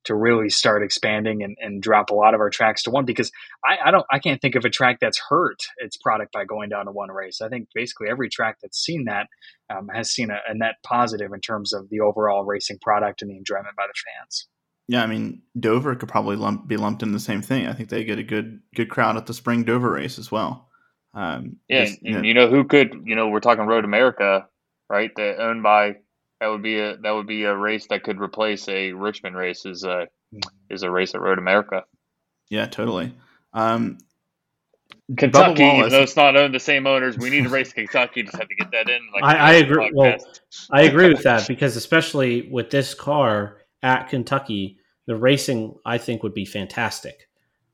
to really start expanding and, and drop a lot of our tracks to one because I, I don't I can't think of a track that's hurt its product by going down to one race. I think basically every track that's seen that um, has seen a, a net positive in terms of the overall racing product and the enjoyment by the fans. Yeah, I mean Dover could probably lump, be lumped in the same thing. I think they get a good good crowd at the spring Dover race as well. Um, yeah, just, you, know, you know who could you know we're talking Road America, right? That owned by that would be a that would be a race that could replace a Richmond race is a is a race at Road America. Yeah, totally. Um, Kentucky, even though it's not owned the same owners, we need to race Kentucky. Just have to get that in. Like I, I agree. Well, I agree with that because especially with this car at Kentucky, the racing I think would be fantastic.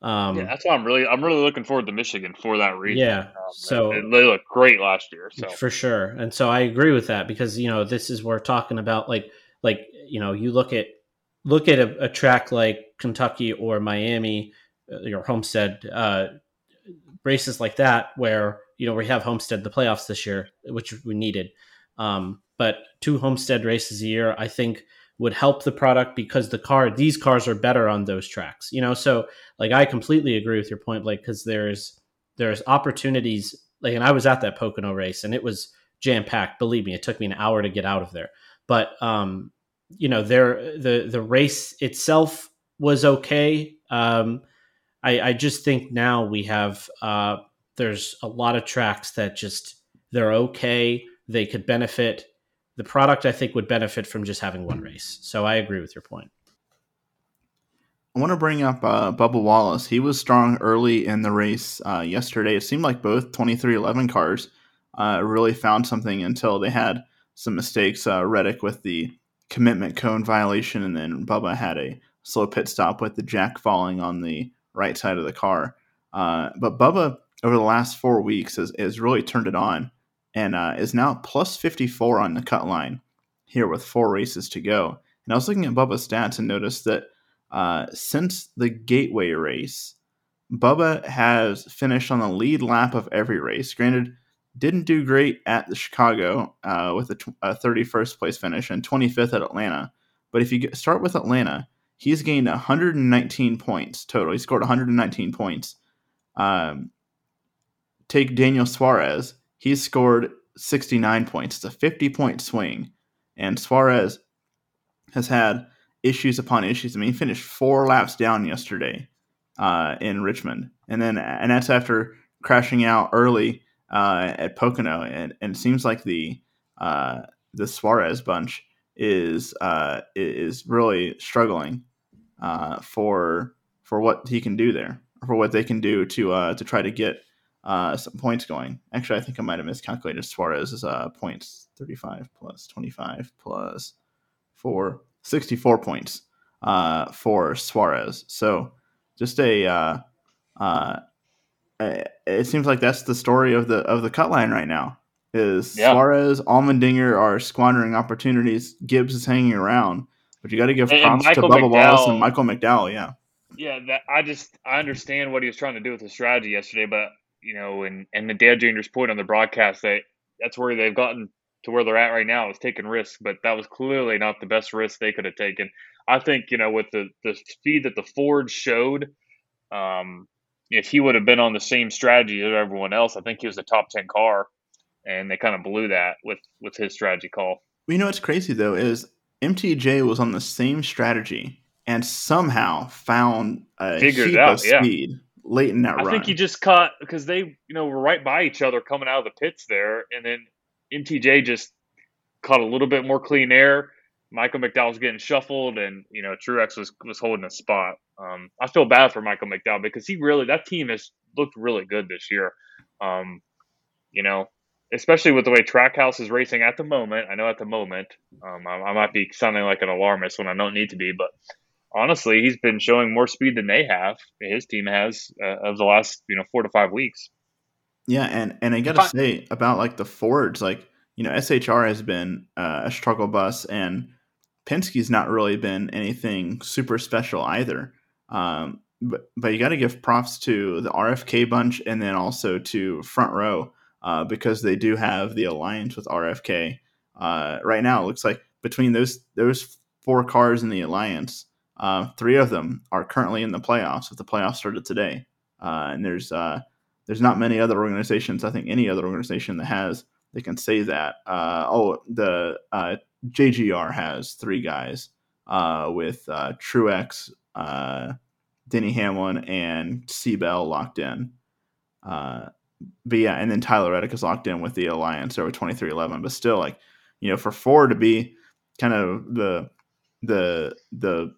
Um, yeah, that's why I'm really I'm really looking forward to Michigan for that reason. Yeah, um, so they looked great last year. So for sure, and so I agree with that because you know this is we're talking about like like you know you look at look at a, a track like Kentucky or Miami, uh, or Homestead uh, races like that where you know we have Homestead the playoffs this year, which we needed. Um, but two Homestead races a year, I think would help the product because the car these cars are better on those tracks you know? So like i completely agree with your point like because there's there's opportunities like and i was at that pocono race and it was jam packed believe me it took me an hour to get out of there. But um you know there the the race itself was okay. Um i i just think now we have uh there's a lot of tracks that just they're okay. They could benefit the product I think would benefit from just having one race. So I agree with your point. I want to bring up uh, Bubba Wallace. He was strong early in the race uh, yesterday. It seemed like both 23XI cars uh, really found something until they had some mistakes. Uh, Reddick with the commitment cone violation, and then Bubba had a slow pit stop with the jack falling on the right side of the car. Uh, but Bubba, over the last four weeks, has, has really turned it on and uh, is now plus 54 on the cut line here with four races to go. And I was looking at Bubba's stats and noticed that uh, since the Gateway race, Bubba has finished on the lead lap of every race. Granted, didn't do great at the Chicago uh, with a, t- a 31st place finish and 25th at Atlanta. But if you get, start with Atlanta, he's gained 119 points total. He scored 119 points. Um, take Daniel Suarez he's scored 69 points. It's a 50 point swing. And Suarez has had issues upon issues. I mean, he finished four laps down yesterday uh, in Richmond. And then, and that's after crashing out early uh, at Pocono. And, and it seems like the, uh, the Suarez bunch is, uh, is really struggling uh, for, for what he can do there, for what they can do to, uh, to try to get uh, some points going. Actually, I think I might have miscalculated Suarez's uh, points 35 plus 25 plus 4, 64 points uh, for Suarez. So just a, uh, uh, it seems like that's the story of the of the cut line right now. Is yeah. Suarez, Allmendinger are squandering opportunities. Gibbs is hanging around, but you got to give props to Bubba McDowell, Wallace and Michael McDowell. Yeah, yeah. That, I just I understand what he was trying to do with his strategy yesterday, but you know, and and the Dale Junior's point on the broadcast that that's where they've gotten to where they're at right now is taking risks, but that was clearly not the best risk they could have taken. I think you know with the the speed that the Ford showed, um, if he would have been on the same strategy as everyone else, I think he was a top ten car, and they kind of blew that with with his strategy call. You know what's crazy though is MTJ was on the same strategy and somehow found a Figured heap out, of speed. Yeah late in that I run. I think he just caught because they, you know, were right by each other coming out of the pits there, and then MTJ just caught a little bit more clean air. Michael McDowell was getting shuffled, and you know Truex was was holding a spot. Um, I feel bad for Michael McDowell because he really that team has looked really good this year. Um, you know, especially with the way Trackhouse is racing at the moment. I know at the moment, um, I, I, might be sounding like an alarmist when I don't need to be, but honestly, he's been showing more speed than they have. His team has uh, of the last you know four to five weeks. Yeah, and and I got to say about like the Fords, like you know SHR has been uh, a struggle bus, and Penske's not really been anything super special either. Um, but but you got to give props to the RFK bunch, and then also to Front Row uh, because they do have the alliance with RFK. Uh, right now, it looks like between those those four cars in the alliance, Uh, three of them are currently in the playoffs. If the playoffs started today, uh, and there's uh, there's not many other organizations. I think any other organization that has they can say that. Uh, oh, the uh, JGR has three guys uh, with Truex, Denny Hamlin, and C. Bell locked in. But yeah, and then Tyler Reddick is locked in with the Alliance over twenty three eleven. But still, like you know, for four to be kind of the the the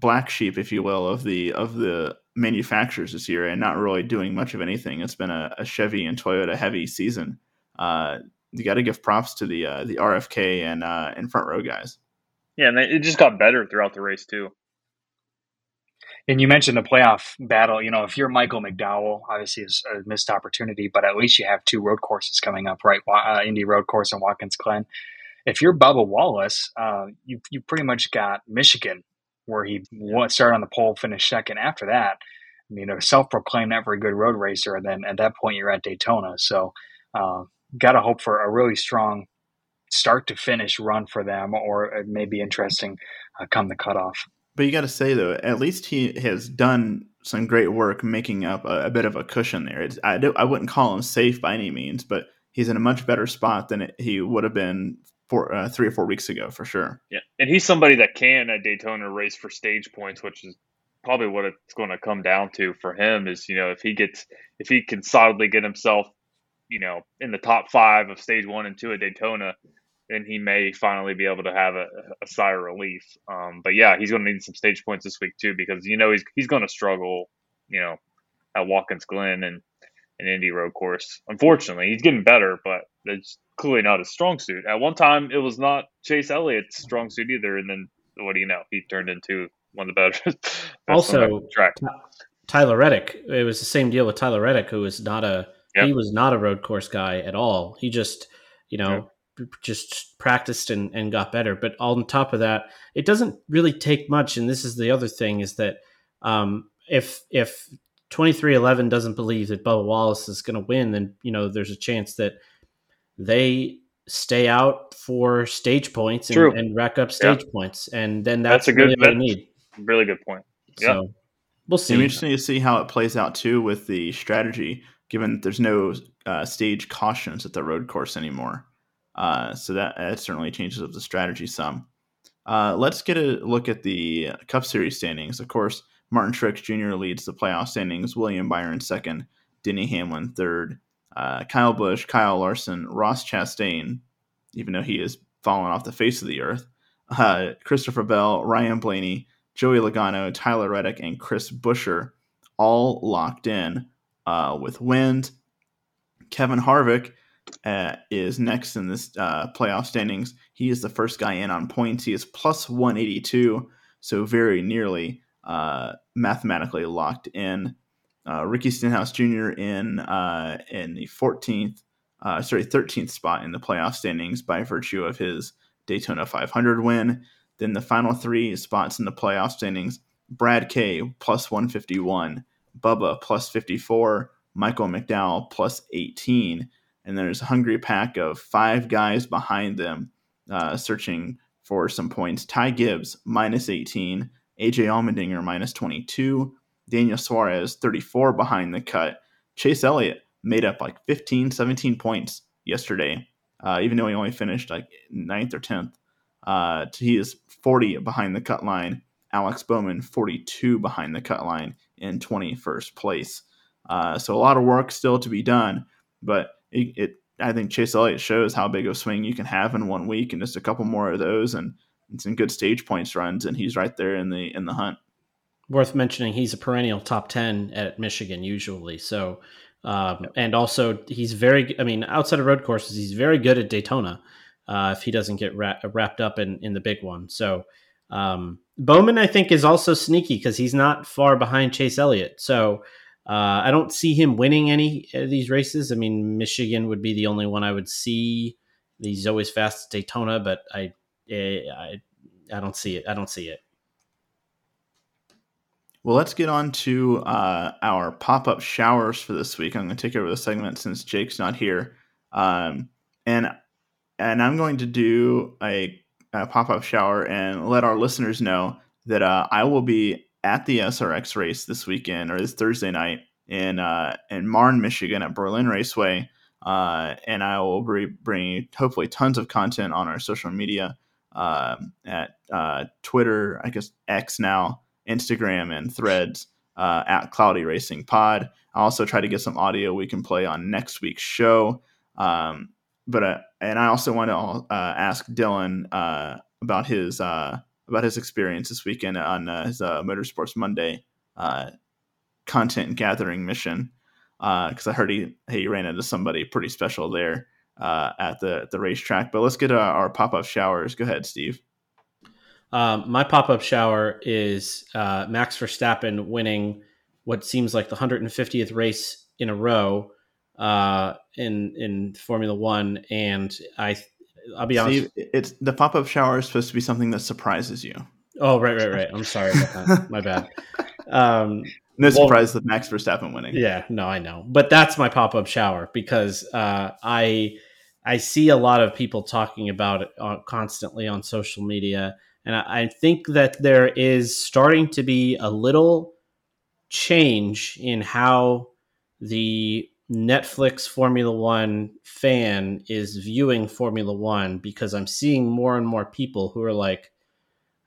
black sheep, if you will, of the of the manufacturers this year and not really doing much of anything. It's been a, a Chevy and Toyota heavy season. Uh, you got to give props to the uh, the RFK and uh, and front row guys. Yeah, and it just got better throughout the race too. And you mentioned the playoff battle. You know, if you're Michael McDowell, obviously it's a missed opportunity, but at least you have two road courses coming up, right? Uh, Indy Road Course and Watkins Glen. If you're Bubba Wallace, uh, you you pretty much got Michigan, where he started on the pole, finished second. After that, you know, self-proclaimed not very good road racer, and then at that point you're at Daytona. So, uh, got to hope for a really strong start to finish run for them, or it may be interesting uh, come the cutoff. But you got to say though, at least he has done some great work making up a, a bit of a cushion there. It's, I do, I wouldn't call him safe by any means, but he's in a much better spot than he would have been four, uh, three or four weeks ago for sure. Yeah, and he's somebody that can at Daytona race for stage points, which is probably what it's going to come down to for him. Is you know if he gets if he can solidly get himself you know in the top five of stage one and two at Daytona, then he may finally be able to have a, a sigh of relief. Um, but yeah, he's going to need some stage points this week too because you know he's he's going to struggle, you know, at Watkins Glen and an Indy Road Course. Unfortunately, he's getting better, but it's clearly not his strong suit. At one time, it was not Chase Elliott's strong suit either, and then what do you know? He turned into one of the better. also, track. Tyler Reddick. It was the same deal with Tyler Reddick, who was not a yep. he was not a road course guy at all. He just you know just practiced and, and got better. But on top of that, it doesn't really take much. And this is the other thing is that um, if if 23XI doesn't believe that Bubba Wallace is going to win, then you know there's a chance that they stay out for stage points and, and rack up stage yeah. points, and then that's, that's a good really need. Really good point. Yeah. So we'll see. It'll be interesting to see how it plays out too with the strategy, given that there's no uh, stage cautions at the road course anymore. Uh, so that, that, certainly changes up the strategy some. Uh, let's get a look at the Cup Series standings. Of course, Martin Truex Jr. leads the playoff standings. William Byron second. Denny Hamlin third. Uh, Kyle Busch, Kyle Larson, Ross Chastain, even though he has fallen off the face of the earth. Uh, Christopher Bell, Ryan Blaney, Joey Logano, Tyler Reddick, and Chris Buescher all locked in uh, with wins. Kevin Harvick uh, is next in this uh, playoff standings. He is the first guy in on points. He is plus 182, so very nearly uh, mathematically locked in. Uh, Ricky Stenhouse Jr. in uh, in the 14th, uh, sorry, 13th spot in the playoff standings by virtue of his Daytona 500 win. Then the final three spots in the playoff standings: Brad K plus 151, Bubba plus 54, Michael McDowell plus 18 and there's a hungry pack of five guys behind them uh, searching for some points. Ty Gibbs, minus 18. AJ Allmendinger, minus 22. Daniel Suarez, 34 behind the cut. Chase Elliott made up like 15, 17 points yesterday, uh, even though he only finished like ninth or 10th. Uh, he is 40 behind the cut line. Alex Bowman, 42 behind the cut line in 21st place. Uh, so a lot of work still to be done, but it, it I think Chase Elliott shows how big of a swing you can have in one week, and just a couple more of those, and, some good stage points runs, and he's right there in the in the hunt. Worth mentioning, he's a perennial top ten at Michigan usually. So, um, and also he's very. I mean, outside of road courses, he's very good at Daytona. Uh, if he doesn't get ra- wrapped up in in the big one, so um, Bowman I think is also sneaky because he's not far behind Chase Elliott. So uh, I don't see him winning any of these races. I mean, Michigan would be the only one I would see. He's always fast at Daytona, but I, eh, I, I don't see it. I don't see it. Well, let's get on to uh, our pop up showers for this week. I'm going to take over the segment since Jake's not here, um, and and I'm going to do a, a pop up shower and let our listeners know that uh, I will be at the SRX race this weekend or this Thursday night in uh, in Marne, Michigan at Berlin Raceway. Uh, and I will be bringing hopefully tons of content on our social media uh, at uh, Twitter, I guess X now, Instagram, and Threads uh, at Cloudy Racing Pod. I also try to get some audio we can play on next week's show. Um, but uh, and I also want to uh, ask Dillon about his about his experience this weekend on his Motorsports Monday content gathering mission because uh, I heard he he ran into somebody pretty special there uh, at the the racetrack. But let's get uh, our pop up showers. Go ahead, Steve. Um, my pop up shower is uh, Max Verstappen winning what seems like the 150th race in a row uh, in in Formula One, and I I'll be honest. Steve, it's the pop up shower is supposed to be something that surprises you. Oh right right right. I'm sorry about that. My bad. Um, no surprise well, with Max Verstappen winning. Yeah, no, I know, but that's my pop up shower because uh, I I see a lot of people talking about it uh, constantly on social media, and I, think that there is starting to be a little change in how the Netflix Formula One fan is viewing Formula One because I'm seeing more and more people who are like,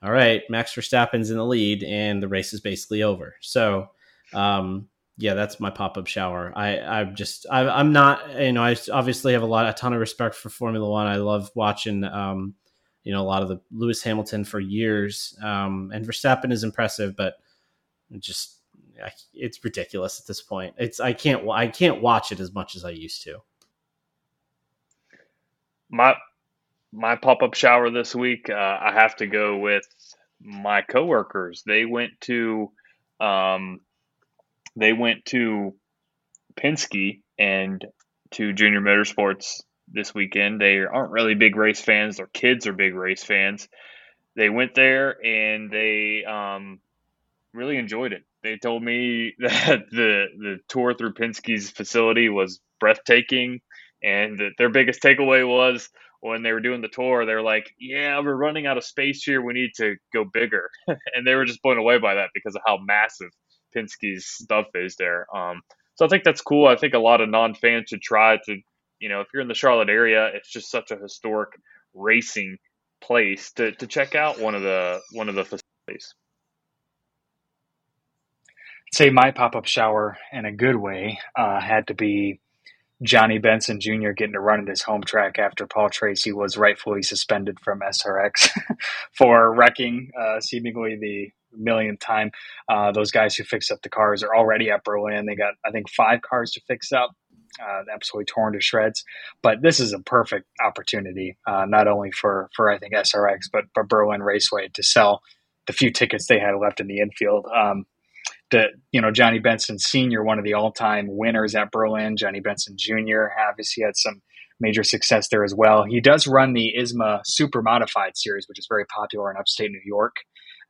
all right, Max Verstappen's in the lead and the race is basically over. So um, yeah, that's my pop up shower. I I'm just I, am not you know I obviously have a lot a ton of respect for Formula One. I love watching um, you know a lot of the Lewis Hamilton for years. Um, and Verstappen is impressive, but just it's ridiculous at this point. It's I can't I can't watch it as much as I used to. My my pop up shower this week, uh, I have to go with my coworkers. They went to um, they went to Penske and to Junior Motorsports this weekend. They aren't really big race fans. Their kids are big race fans. They went there and they um, really enjoyed it. They told me that the the tour through Penske's facility was breathtaking, and that their biggest takeaway was when they were doing the tour, they were like, "Yeah, we're running out of space here. We need to go bigger," and they were just blown away by that because of how massive Penske's stuff is there. Um, so I think that's cool. I think a lot of non fans should try to, you know, if you're in the Charlotte area, it's just such a historic racing place to, to check out one of the one of the facilities. say my pop up shower in a good way uh, had to be Johnny Benson Jr. getting to run at his home track after Paul Tracy was rightfully suspended from SRX for wrecking uh, seemingly the millionth time. Uh, those guys who fix up the cars are already at Berlin. They got, I think, five cars to fix up. Uh, absolutely torn to shreds. But this is a perfect opportunity, uh, not only for for I think SRX, but for Berlin Raceway to sell the few tickets they had left in the infield. Um, the you know Johnny Benson Senior, one of the all time winners at Berlin. Johnny Benson Junior obviously had some major success there as well. He does run the ISMA Super Modified Series, which is very popular in upstate New York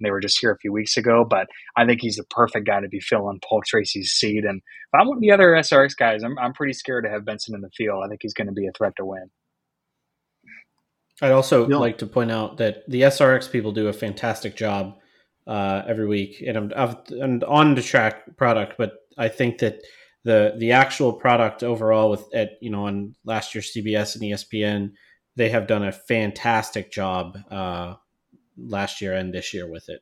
they were just here a few weeks ago. But I think he's the perfect guy to be filling Paul Tracy's seat. And if I'm one of the other SRX guys, I'm, I'm pretty scared to have Benson in the field. I think he's going to be a threat to win. I'd also yeah. like to point out that the SRX people do a fantastic job uh, every week, and I'm, and on the track product. But I think that the the actual product overall, with at you know on last year's CBS and ESPN, they have done a fantastic job uh, last year and this year with it.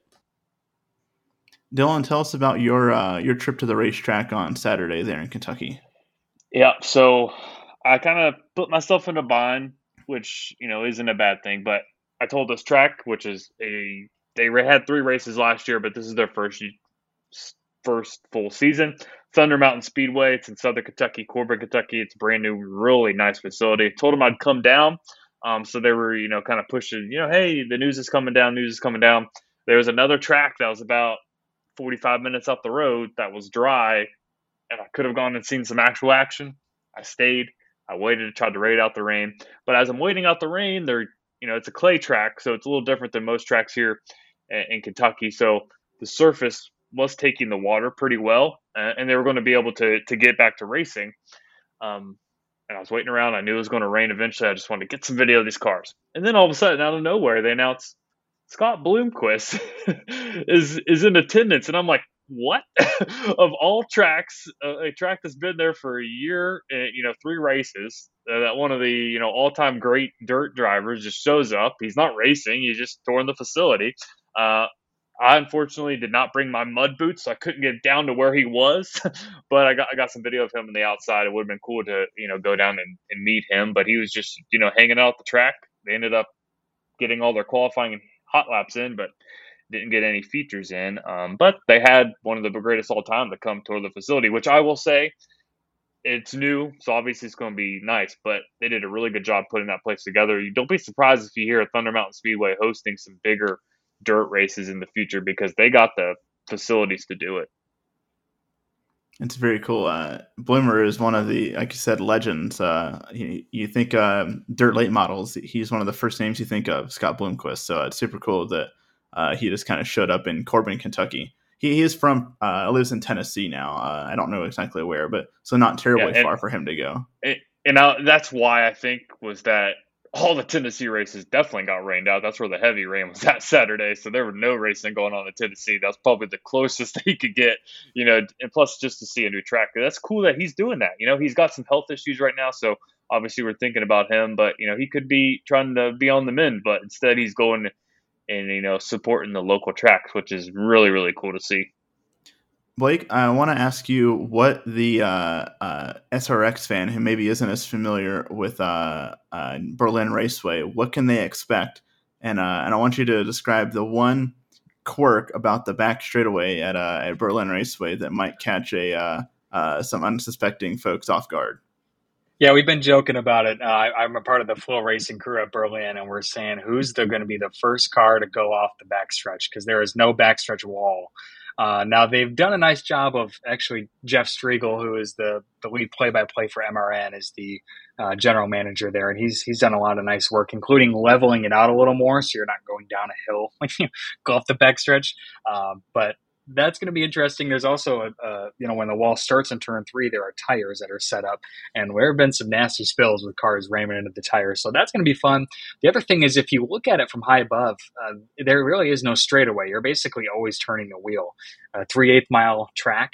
Dillon, tell us about your uh, your trip to the racetrack on Saturday there in Kentucky. Yeah, so I kind of put myself in a bind, which you know isn't a bad thing. But I told this track, which is a they had three races last year, but this is their first first full season. Thunder Mountain Speedway. It's in Southern Kentucky, Corbin, Kentucky. It's a brand new, really nice facility. Told them I'd come down. Um, so they were, you know, kind of pushing, you know, hey, the news is coming down, news is coming down. There was another track that was about 45 minutes up the road that was dry, and I could have gone and seen some actual action. I stayed. I waited, tried to wait out the rain. But as I'm waiting out the rain, there, you know, it's a clay track, so it's a little different than most tracks here in Kentucky. So the surface was taking the water pretty well, uh, and they were going to be able to to get back to racing. Um, and I was waiting around. I knew it was going to rain eventually. I just wanted to get some video of these cars. And then all of a sudden, out of nowhere, they announced Scott Bloomquist is is in attendance, and I'm like, what? of all tracks, uh, a track that's been there for a year, and you know, three races, uh, that one of the you know all time great dirt drivers just shows up. He's not racing; he's just touring the facility. Uh, I unfortunately did not bring my mud boots, so I couldn't get down to where he was. but I got I got some video of him on the outside. It would have been cool to you know go down and, and meet him, but he was just you know hanging out the track. They ended up getting all their qualifying hot laps in, but didn't get any features in. Um, but they had one of the greatest all time to come tour the facility, which I will say it's new, so obviously it's going to be nice. But they did a really good job putting that place together. You don't be surprised if you hear Thunder Mountain Speedway hosting some bigger dirt races in the future because they got the facilities to do it. It's very cool. Uh, Bloomer is one of the, like you said, legends. Uh, you, you think uh, dirt late models. He's one of the first names you think of, Scott Bloomquist. So it's super cool that uh, he just kind of showed up in Corbin, Kentucky. He, he is from uh, lives in Tennessee now. Uh, I don't know exactly where, but so not terribly yeah, and, far for him to go. And, and that's why I think was that all the Tennessee races definitely got rained out. That's where the heavy rain was that Saturday. So there were no racing going on in Tennessee. That's probably the closest he could get, you know, and plus just to see a new track. That's cool that he's doing that. You know, he's got some health issues right now. So obviously we're thinking about him, but, you know, he could be trying to be on the mend, but instead he's going and, you know, supporting the local tracks, which is really, really cool to see. Blake, I want to ask you what the uh, uh, SRX fan who maybe isn't as familiar with uh, uh Berlin Raceway, what can they expect? And uh, and I want you to describe the one quirk about the back straightaway at uh, at Berlin Raceway that might catch a some unsuspecting folks off guard. Yeah, we've been joking about it. I'm a part of the FloRacing crew at Berlin, and we're saying who's going to be the first car to go off the backstretch because there is no backstretch wall uh, now they've done a nice job of actually Jeff Striegle, who is the the lead play by play for MRN, is the uh, general manager there, and he's he's done a lot of nice work, including leveling it out a little more, so you're not going down a hill when you go off the backstretch. Uh, but that's going to be interesting. There's also, a, a, you know, when the wall starts in turn three, there are tires that are set up, and there have been some nasty spills with cars ramming into the tires. So that's going to be fun. The other thing is, if you look at it from high above, uh, there really is no straightaway. You're basically always turning the wheel. A three eighth mile track.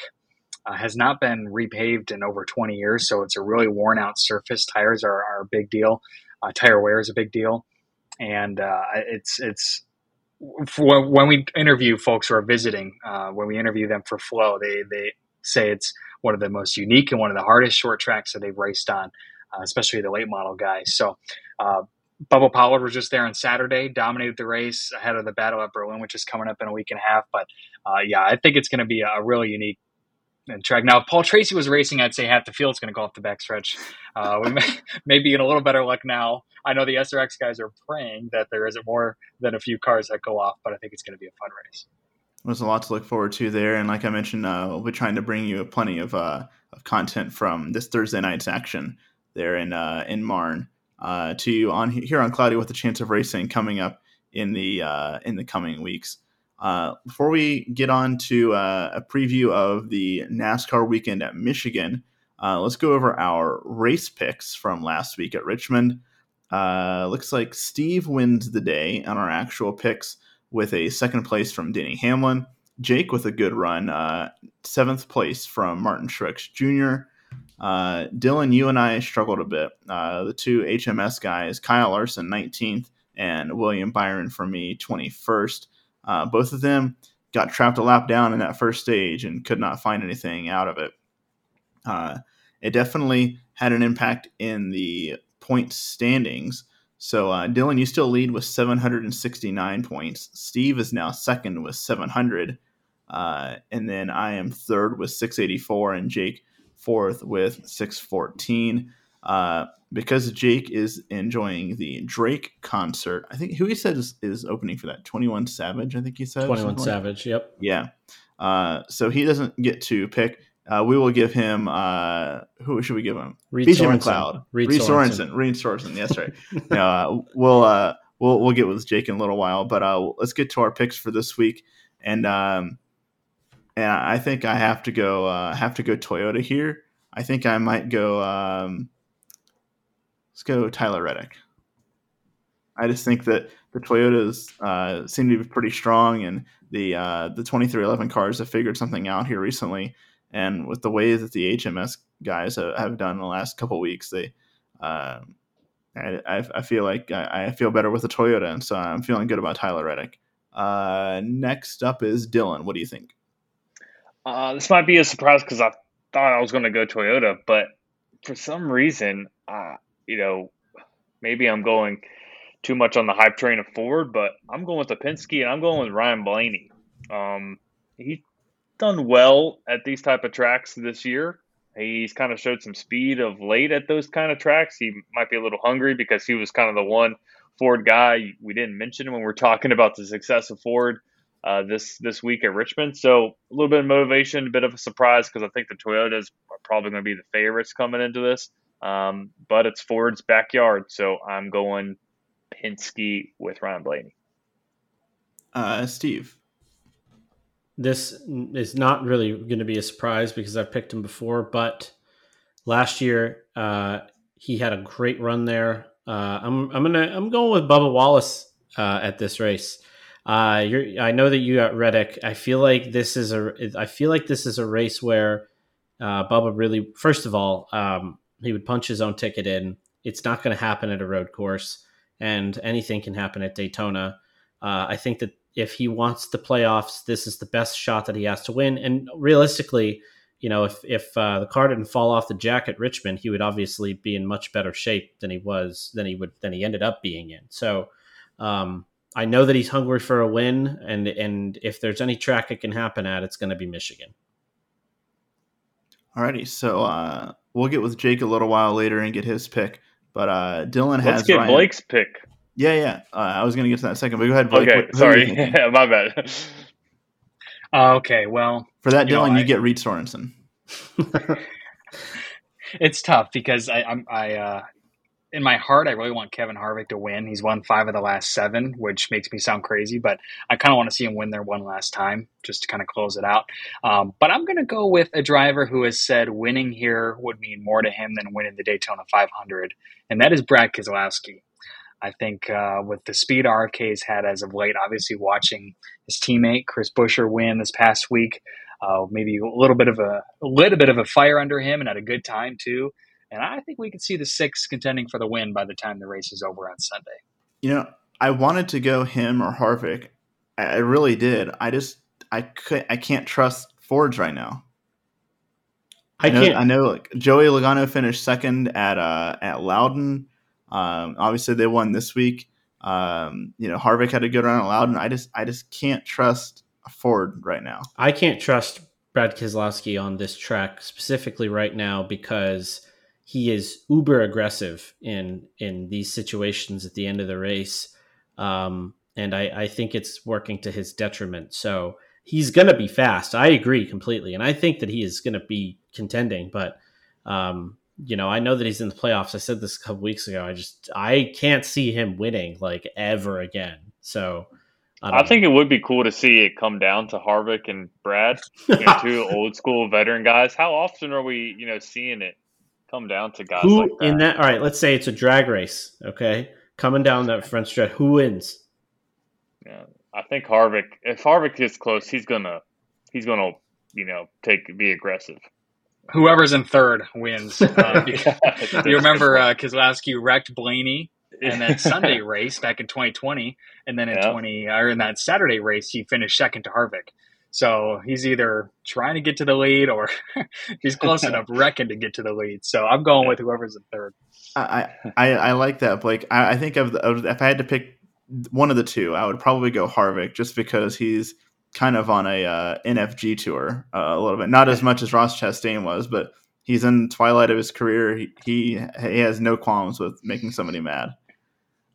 Uh, has not been repaved in over 20 years, so it's a really worn out surface. Tires are, are a big deal. Uh, tire wear is a big deal, and uh, it's it's when we interview folks who are visiting, uh, when we interview them for Flo, they they say it's one of the most unique and one of the hardest short tracks that they've raced on, uh, especially the late model guys. So. Uh, Bubba Pollard was just there on Saturday, dominated the race ahead of the battle at Berlin, which is coming up in a week and a half. But uh, yeah, I think it's going to be a really unique track. Now, if Paul Tracy was racing, I'd say half the field's going to go off the backstretch. Uh, we may, may be in a little better luck now. I know the SRX guys are praying that there isn't more than a few cars that go off, but I think it's going to be a fun race. There's a lot to look forward to there, and like I mentioned, uh, we'll be trying to bring you plenty of uh, of content from this Thursday night's action there in uh, in Marne uh, to you on here on Cloudy with a Chance of Racing coming up in the uh, in the coming weeks. Uh, before we get on to uh, a preview of the NASCAR weekend at Michigan, uh, let's go over our race picks from last week at Richmond. Uh, looks like Steve wins the day on our actual picks with a second place from Denny Hamlin. Jake with a good run, uh, seventh place from Martin Truex Jr. Uh, Dillon, you and I struggled a bit. the two HMS guys, Kyle Larson, 19th, and William Byron for me, 21st. Uh, both of them got trapped a lap down in that first stage and could not find anything out of it. Uh, it definitely had an impact in the point standings. So, uh, Dillon, you still lead with 769 points. Steve is now second with 700. Uh, and then I am third with 684, and Jake fourth with 614. Uh, because Jake is enjoying the Drake concert. I think who he said is, is opening for that. Twenty One Savage. I think he said. Twenty One Savage. Yep. Yeah. Uh, so he doesn't get to pick. Uh, we will give him. Uh, who should we give him? Reed BJ. McLeod. Reed, Reed. Sorenson. Reed Sorenson. Yes, right. uh, we'll uh, we'll we'll get with Jake in a little while, but uh, let's get to our picks for this week. And um, and I think I have to go uh, have to go Toyota here. I think I might go. Um, Let's go Tyler Reddick. I just think that the Toyotas uh, seem to be pretty strong, and the uh, the 23XI cars have figured something out here recently. And with the way that the HMS guys have, done in the last couple weeks, they uh, I, I, feel like I, I, feel better with the Toyota, and so I'm feeling good about Tyler Reddick. Uh, next up is Dillon. What do you think? Uh, this might be a surprise because I thought I was going to go Toyota, but for some reason, uh, you know, maybe I'm going too much on the hype train of Ford, but I'm going with the Penske and I'm going with Ryan Blaney. Um, he's done well at these type of tracks this year. He's kind of showed some speed of late at those kind of tracks. He might be a little hungry because he was kind of the one Ford guy we didn't mention when we're talking about the success of Ford uh, this this week at Richmond. So a little bit of motivation, a bit of a surprise because I think the Toyotas are probably going to be the favorites coming into this. Um, but it's Ford's backyard, so I'm going Penske with Ryan Blaney. Uh, Steve. This is not really going to be a surprise because I've picked him before, but last year uh, he had a great run there. Uh, I'm I'm gonna I'm going with Bubba Wallace uh, at this race. Uh, I know that you got Reddick. I feel like this is a I feel like this is a race where uh, Bubba really first of all um, he would punch his own ticket in. It's not going to happen at a road course and anything can happen at Daytona. Uh, I think that if he wants the playoffs, this is the best shot that he has to win. And realistically, you know, if if uh, the car didn't fall off the jack at Richmond, he would obviously be in much better shape than he was than he would than he ended up being in. So um, I know that he's hungry for a win, and and if there's any track it can happen at, it's going to be Michigan. Alrighty, so uh, we'll get with Jake a little while later and get his pick. But uh, Dillon has. Let's get Ryan. Blake's pick. Yeah, yeah. Uh, I was going to get to that second, but go ahead, Blake. Okay, what, sorry. yeah, my bad. Uh, okay, well. For that, you Dillon, know, you get Reed Sorenson. it's tough because I, I'm, I, uh, in my heart, I really want Kevin Harvick to win. He's won five of the last seven, which makes me sound crazy, but I kind of want to see him win there one last time just to kind of close it out. Um, but I'm going to go with a driver who has said winning here would mean more to him than winning the Daytona 500, and that is Brad Keselowski. I think uh, with the speed RFK's had as of late, obviously watching his teammate Chris Buescher win this past week, uh, maybe a little bit of a, a little bit of a fire under him, and at a good time too. And I think we could see the six contending for the win by the time the race is over on Sunday. You know, I wanted to go him or Harvick. I really did. I just I could I can't trust Fords right now. I, I know, can't. I know like Joey Logano finished second at uh at Loudon. Um, obviously they won this week. Um, you know, Harvick had a good run at Loudon. I just I just can't trust Ford right now. I can't trust Brad Keselowski on this track specifically right now because he is uber aggressive in in these situations at the end of the race, um, and I, I think it's working to his detriment. So he's going to be fast. I agree completely, and I think that he is going to be contending. But um, you know, I know that he's in the playoffs. I said this a couple weeks ago. I just I can't see him winning like ever again. So. I, I think it would be cool to see it come down to Harvick and Brad, you know, two old school veteran guys. How often are we, you know, seeing it come down to guys who like that. in that. All right, let's say it's a drag race. Okay, coming down that front stretch, who wins? Yeah, I think Harvick. If Harvick gets close, he's gonna he's gonna you know take be aggressive. Whoever's in third wins. Uh, you remember uh, Keselowski wrecked Blaney in that Sunday race back in 2020, and then in yeah. 20 or in that Saturday race, he finished second to Harvick. So he's either trying to get to the lead or he's close enough wrecking to get to the lead. So I'm going with whoever's in third. I I, I like that, Blake. I, I think of, the, if I had to pick one of the two, I would probably go Harvick just because he's kind of on a uh, NFG tour uh, a little bit. Not as much as Ross Chastain was, but he's in twilight of his career. He he, he has no qualms with making somebody mad.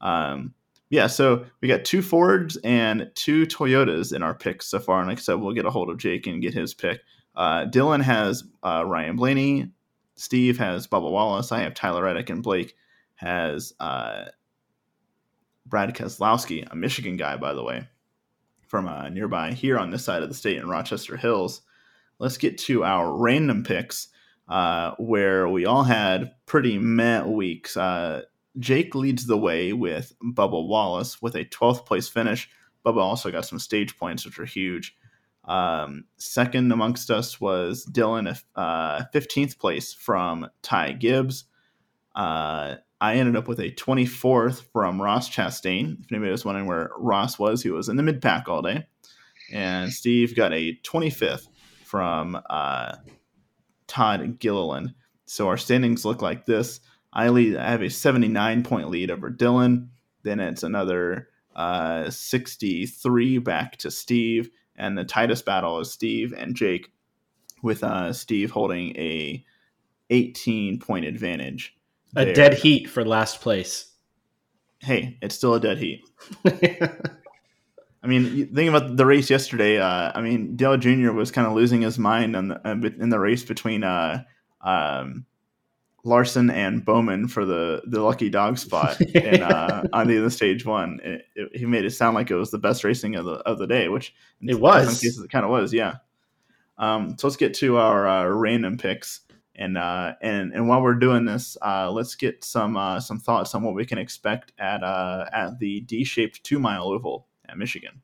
Um, yeah, so we got two Fords and two Toyotas in our picks so far. And like I said, we'll get a hold of Jake and get his pick. Uh, Dillon has uh, Ryan Blaney. Steve has Bubba Wallace. I have Tyler Reddick. And Blake has uh, Brad Keselowski, a Michigan guy, by the way, from uh, nearby here on this side of the state in Rochester Hills. Let's get to our random picks uh, where we all had pretty meh weeks. Jake leads the way with Bubba Wallace with a 12th place finish. Bubba also got some stage points, which are huge. Um, second amongst us was Dillon, uh, 15th place from Ty Gibbs. Uh, I ended up with a 24th from Ross Chastain. If anybody was wondering where Ross was, he was in the mid pack all day. And Steve got a 25th from uh, Todd Gilliland. So our standings look like this. I lead. I have a 79 point lead over Dillon. Then it's another uh, 63 back to Steve, and the tightest battle is Steve and Jake, with uh, Steve holding a 18 point advantage. A there. dead heat for last place. Hey, it's still a dead heat. I mean, think about the race yesterday. Uh, I mean, Dale Jr. was kind of losing his mind in the, in the race between uh, um, Larson and Bowman for the, the lucky dog spot in, uh, on the, the stage one. It, it, he made it sound like it was the best racing of the of the day, which it was. some cases it kind of was. Yeah. Um, so let's get to our uh, random picks, and uh, and and while we're doing this, uh, let's get some uh, some thoughts on what we can expect at uh, at the D-shaped two mile oval at Michigan.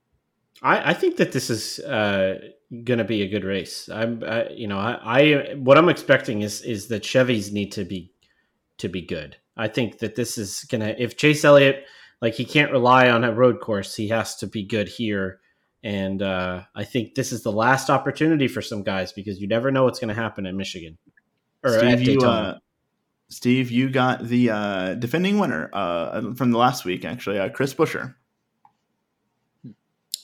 I, I think that this is uh, going to be a good race. I'm, uh, you know, I, I, what I'm expecting is is that Chevys need to be to be good. I think that this is gonna. If Chase Elliott, like he can't rely on a road course, he has to be good here. And uh, I think this is the last opportunity for some guys because you never know what's going to happen in Michigan or Steve, you, uh, Steve, you got the uh, defending winner uh, from the last week, actually, uh, Chris Buescher.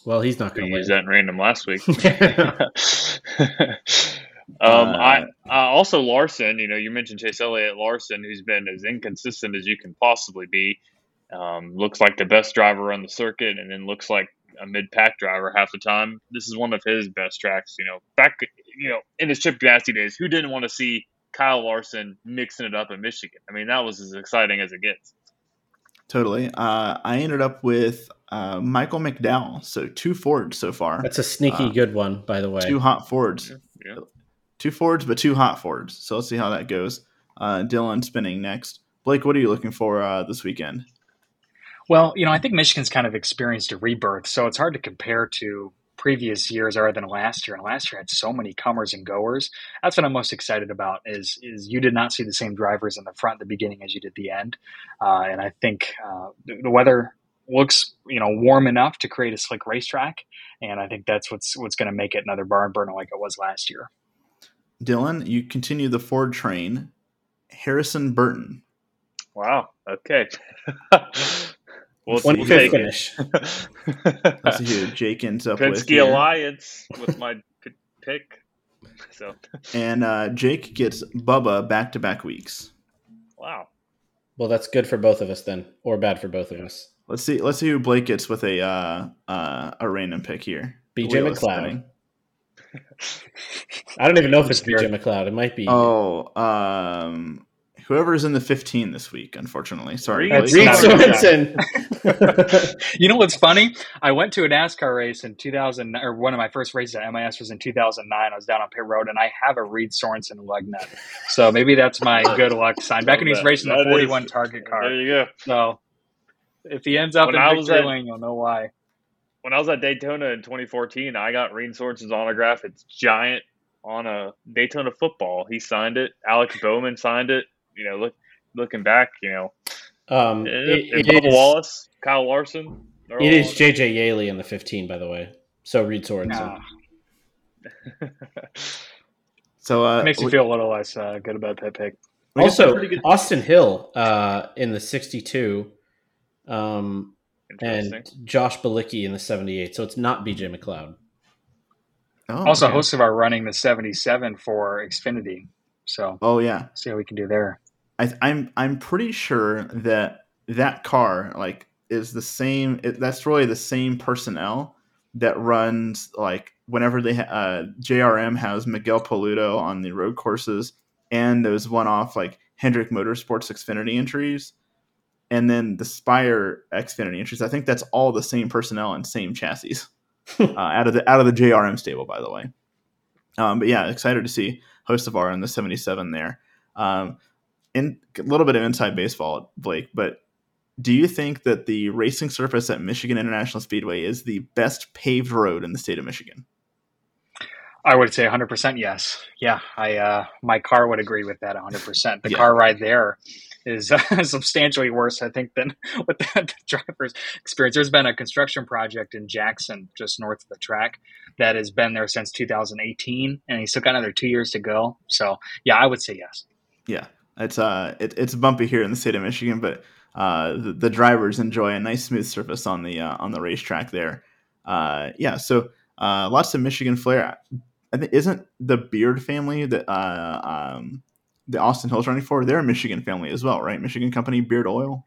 Well, he's not going to used win. that in random last week. um, Uh, I uh, also Larson. You know, you mentioned Chase Elliott Larson, who's been as inconsistent as you can possibly be. Um, looks like the best driver on the circuit, and then looks like a mid-pack driver half the time. This is one of his best tracks. You know, back you know in his Chip Ganassi days, who didn't want to see Kyle Larson mixing it up in Michigan? I mean, that was as exciting as it gets. Totally. Uh, I ended up with uh, Michael McDowell. So two Fords so far. That's a sneaky Uh, good one, by the way. Two hot Fords. Yeah. Two Fords, but two hot Fords. So let's see how that goes. Uh, Dillon spinning next. Blake, what are you looking for uh, this weekend? Well, you know, I think Michigan's kind of experienced a rebirth, so it's hard to compare to previous years other than last year. And last year had so many comers and goers. That's what I'm most excited about. Is is you did not see the same drivers in the front at the beginning as you did the end, uh, and I think uh, the, the weather looks you know warm enough to create a slick racetrack, and I think that's what's what's going to make it another barn burner like it was last year. Dillon, you continue the Ford train. Harrison Burton. Wow. Okay. we'll, Twenty we'll fifth take finish. it. Let's see who Jake ends up with. Penske here. Alliance with my p- pick. So And uh, Jake gets Bubba back to back weeks. wow. Well, that's good for both of us then, or bad for both of us. Let's see. Let's see who Blake gets with a uh, uh, a random pick here. BJ Wheel McLeod. I don't even know if it's BJ McLeod. It might be. Oh, um, whoever's in the 15 this week, unfortunately. Sorry. Reed Blake. Reed Sorenson. You know what's funny? I went to a NASCAR race in 2000, or one of my first races at MIS was in 2009. I was down on pit road, and I have a Reed Sorenson lug nut. So maybe that's my good luck sign. Back when he was racing the 41 is- Target car. There you go. So if he ends up When in I was victory at- lane, you'll know why. When I was at Daytona in 2014, I got Reed Sorenson's autograph. It's giant on a Daytona football. He signed it. Alex Bowman signed it. You know, look looking back, you know, um, and, it- it Bubba is- Wallace, Kyle Larson. they're It all is on JJ Yeley in the 15, by the way. So Reed Sorenson. Nah. So uh, it makes me we- feel a little less uh, good about that pick. we also, pretty good- Austin Hill uh, in the 62, um, and Josh Bilicki in the 78. So it's not BJ McLeod. Oh, Also, okay. Hocevar running the 77 for Xfinity. So Oh yeah, see how we can do there. I, I'm I'm pretty sure that that car like is the same. It, that's really the same personnel that runs like whenever they ha- uh, JRM has Miguel Paludo on the road courses and those one-off like Hendrick Motorsports Xfinity entries, and then the Spire Xfinity entries. I think that's all the same personnel and same chassis uh, out of the out of the JRM stable, by the way. Um, but yeah, excited to see Hocevar on the 77 there. Um, in a little bit of inside baseball, Blake, but do you think that the racing surface at Michigan International Speedway is the best paved road in the state of Michigan? I would say 100% yes. Yeah, I uh, my car would agree with that 100%. The Yeah. car ride there is substantially worse, I think, than what the, the driver's experience. There's been a construction project in Jackson, just north of the track, that has been there since 2018, and he's still got another two years to go. So, yeah, I would say yes. Yeah, it's uh, it, it's bumpy here in the state of Michigan, but uh, the, the drivers enjoy a nice smooth surface on the uh, on the racetrack there. Uh, yeah, so uh, lots of Michigan flair. I think isn't the Beard family that uh, um, the Austin Hills running for? They're a Michigan family as well, right? Michigan company Beard Oil.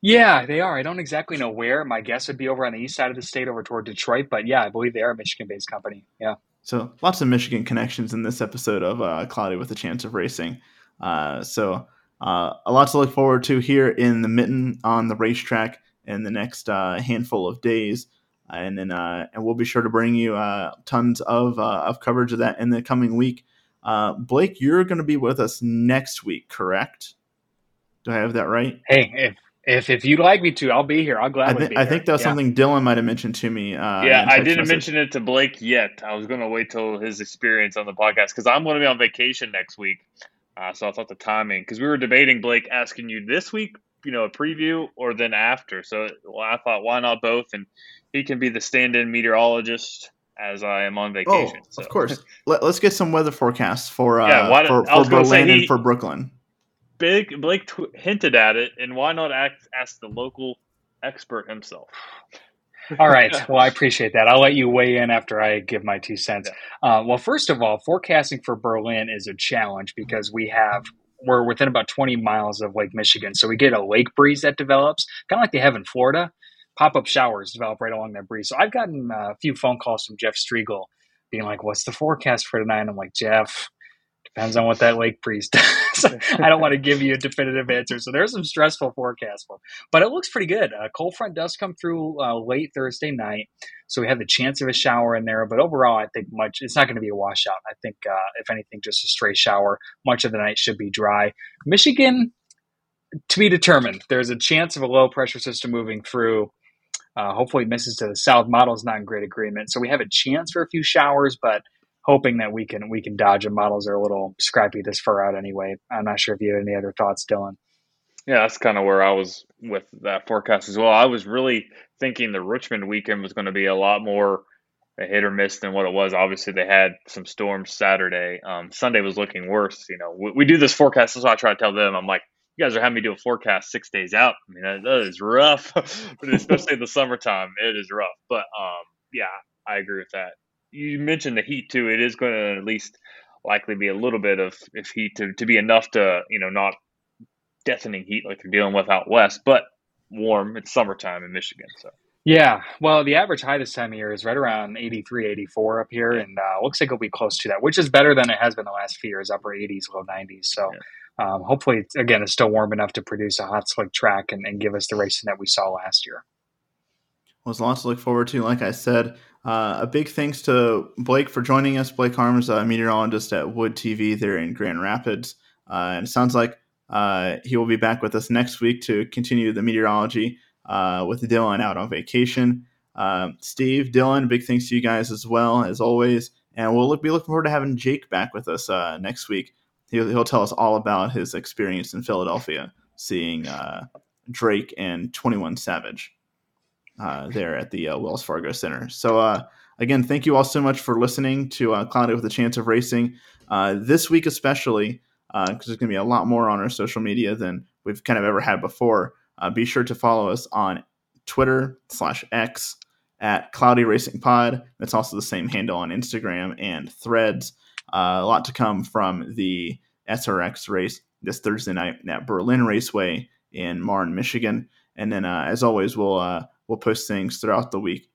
Yeah, they are. I don't exactly know where. My guess would be over on the east side of the state, over toward Detroit. But yeah, I believe they are a Michigan-based company. Yeah. So lots of Michigan connections in this episode of uh, Cloudy with a Chance of Racing. Uh, so uh, a lot to look forward to here in the mitten on the racetrack in the next uh, handful of days, and then uh, and we'll be sure to bring you uh, tons of uh, of coverage of that in the coming week. Uh, Blake, you're going to be with us next week, correct? Do I have that right? Hey, if if if you'd like me to, I'll be here. I'll I, gladly thi- be I here. think that was Yeah. something Dillon might have mentioned to me. Uh, yeah, I didn't message. mention it to Blake yet. I was going to wait till his experience on the podcast because I'm going to be on vacation next week. Uh, so I thought the timing because we were debating Blake asking you this week, you know, a preview or then after. So well, I thought why not both, and he can be the stand-in meteorologist as I am on Oh, vacation. so. of course. Let, us get some weather forecasts for uh, Yeah, why for, for was gonna Berlin and for Brooklyn. Big Blake tw- hinted at it, and why not ask, ask the local expert himself? All right. Well, I appreciate that. I'll let you weigh in after I give my two cents. Uh, well, first of all, forecasting for Berlin is a challenge because we have we're within about 20 miles of Lake Michigan, so we get a lake breeze that develops, kind of like they have in Florida. Pop up showers develop right along that breeze. So I've gotten uh, a few phone calls from Jeff Striegel, being like, "What's the forecast for tonight?" And I'm like, Jeff. Depends on what that lake breeze does. I don't want to give you a definitive answer. So there's some stressful forecasts for, but it looks pretty good. A cold front does come through uh, late Thursday night, so we have the chance of a shower in there. But overall, I think much it's not going to be a washout. I think uh, if anything, just a stray shower. Much of the night should be dry. Michigan, to be determined. There's a chance of a low pressure system moving through. Uh, hopefully, misses to the south. Model's not in great agreement, so we have a chance for a few showers, but hoping that we can we can dodge them. Models are a little scrappy this far out anyway. I'm not sure if you have any other thoughts, Dillon. Yeah, that's kind of where I was with that forecast as well. I was really thinking the Richmond weekend was going to be a lot more a hit or miss than what it was. Obviously, they had some storms Saturday. Um, Sunday was looking worse. You know, we, we do this forecast. Why I try to tell them. I'm like, you guys are having me do a forecast six days out. I mean, that, that is rough, especially in the summertime, it is rough. But um, yeah, I agree with that. You mentioned the heat too. It is going to at least likely be a little bit of, of heat to, to be enough to you know not deafening heat like they're dealing with out west, but warm. It's summertime in Michigan, so Yeah, well, the average high this time of year is right around 83, 84 up here, and uh, looks like it'll be close to that, which is better than it has been the last few years, upper 80s, low 90s. So um, hopefully, it's- again, it's still warm enough to produce a hot, slick track and, and give us the racing that we saw last year. was lots to look forward to. Like I said, uh, a big thanks to Blake for joining us. Blake Harms, a meteorologist at Wood TV there in Grand Rapids. Uh, and it sounds like uh, he will be back with us next week to continue the meteorology uh, with Dillon out on vacation. Uh, Steve, Dillon, big thanks to you guys as well, as always. And we'll look, be looking forward to having Jake back with us uh, next week. He'll, he'll tell us all about his experience in Philadelphia, seeing uh, Drake and 21 Savage uh, there at the uh, Wells Fargo Center. So, uh, again, thank you all so much for listening to uh, Cloudy with a Chance of Racing. Uh, this week, especially, because there's going to be a lot more on our social media than we've kind of ever had before. Uh, be sure to follow us on Twitter slash X at Cloudy Racing Pod. That's also the same handle on Instagram and Threads. Uh, a lot to come from the SRX race this Thursday night at Berlin Raceway in Marne, Michigan. And then, uh, as always, we'll uh, we'll post things throughout the week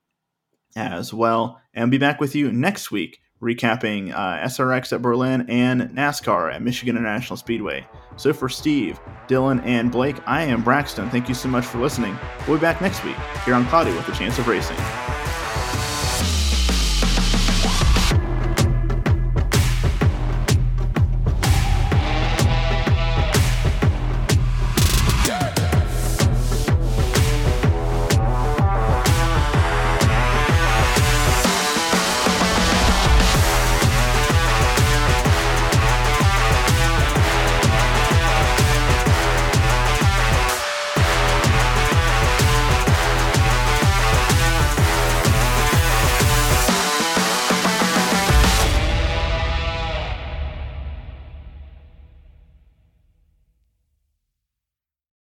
as well, and be back with you next week recapping uh, SRX at Berlin and NASCAR at Michigan International Speedway. So for Steve, Dillon, and Blake, I am Braxton. Thank you so much for listening. We'll be back next week here on Cloudy with a Chance of Racing.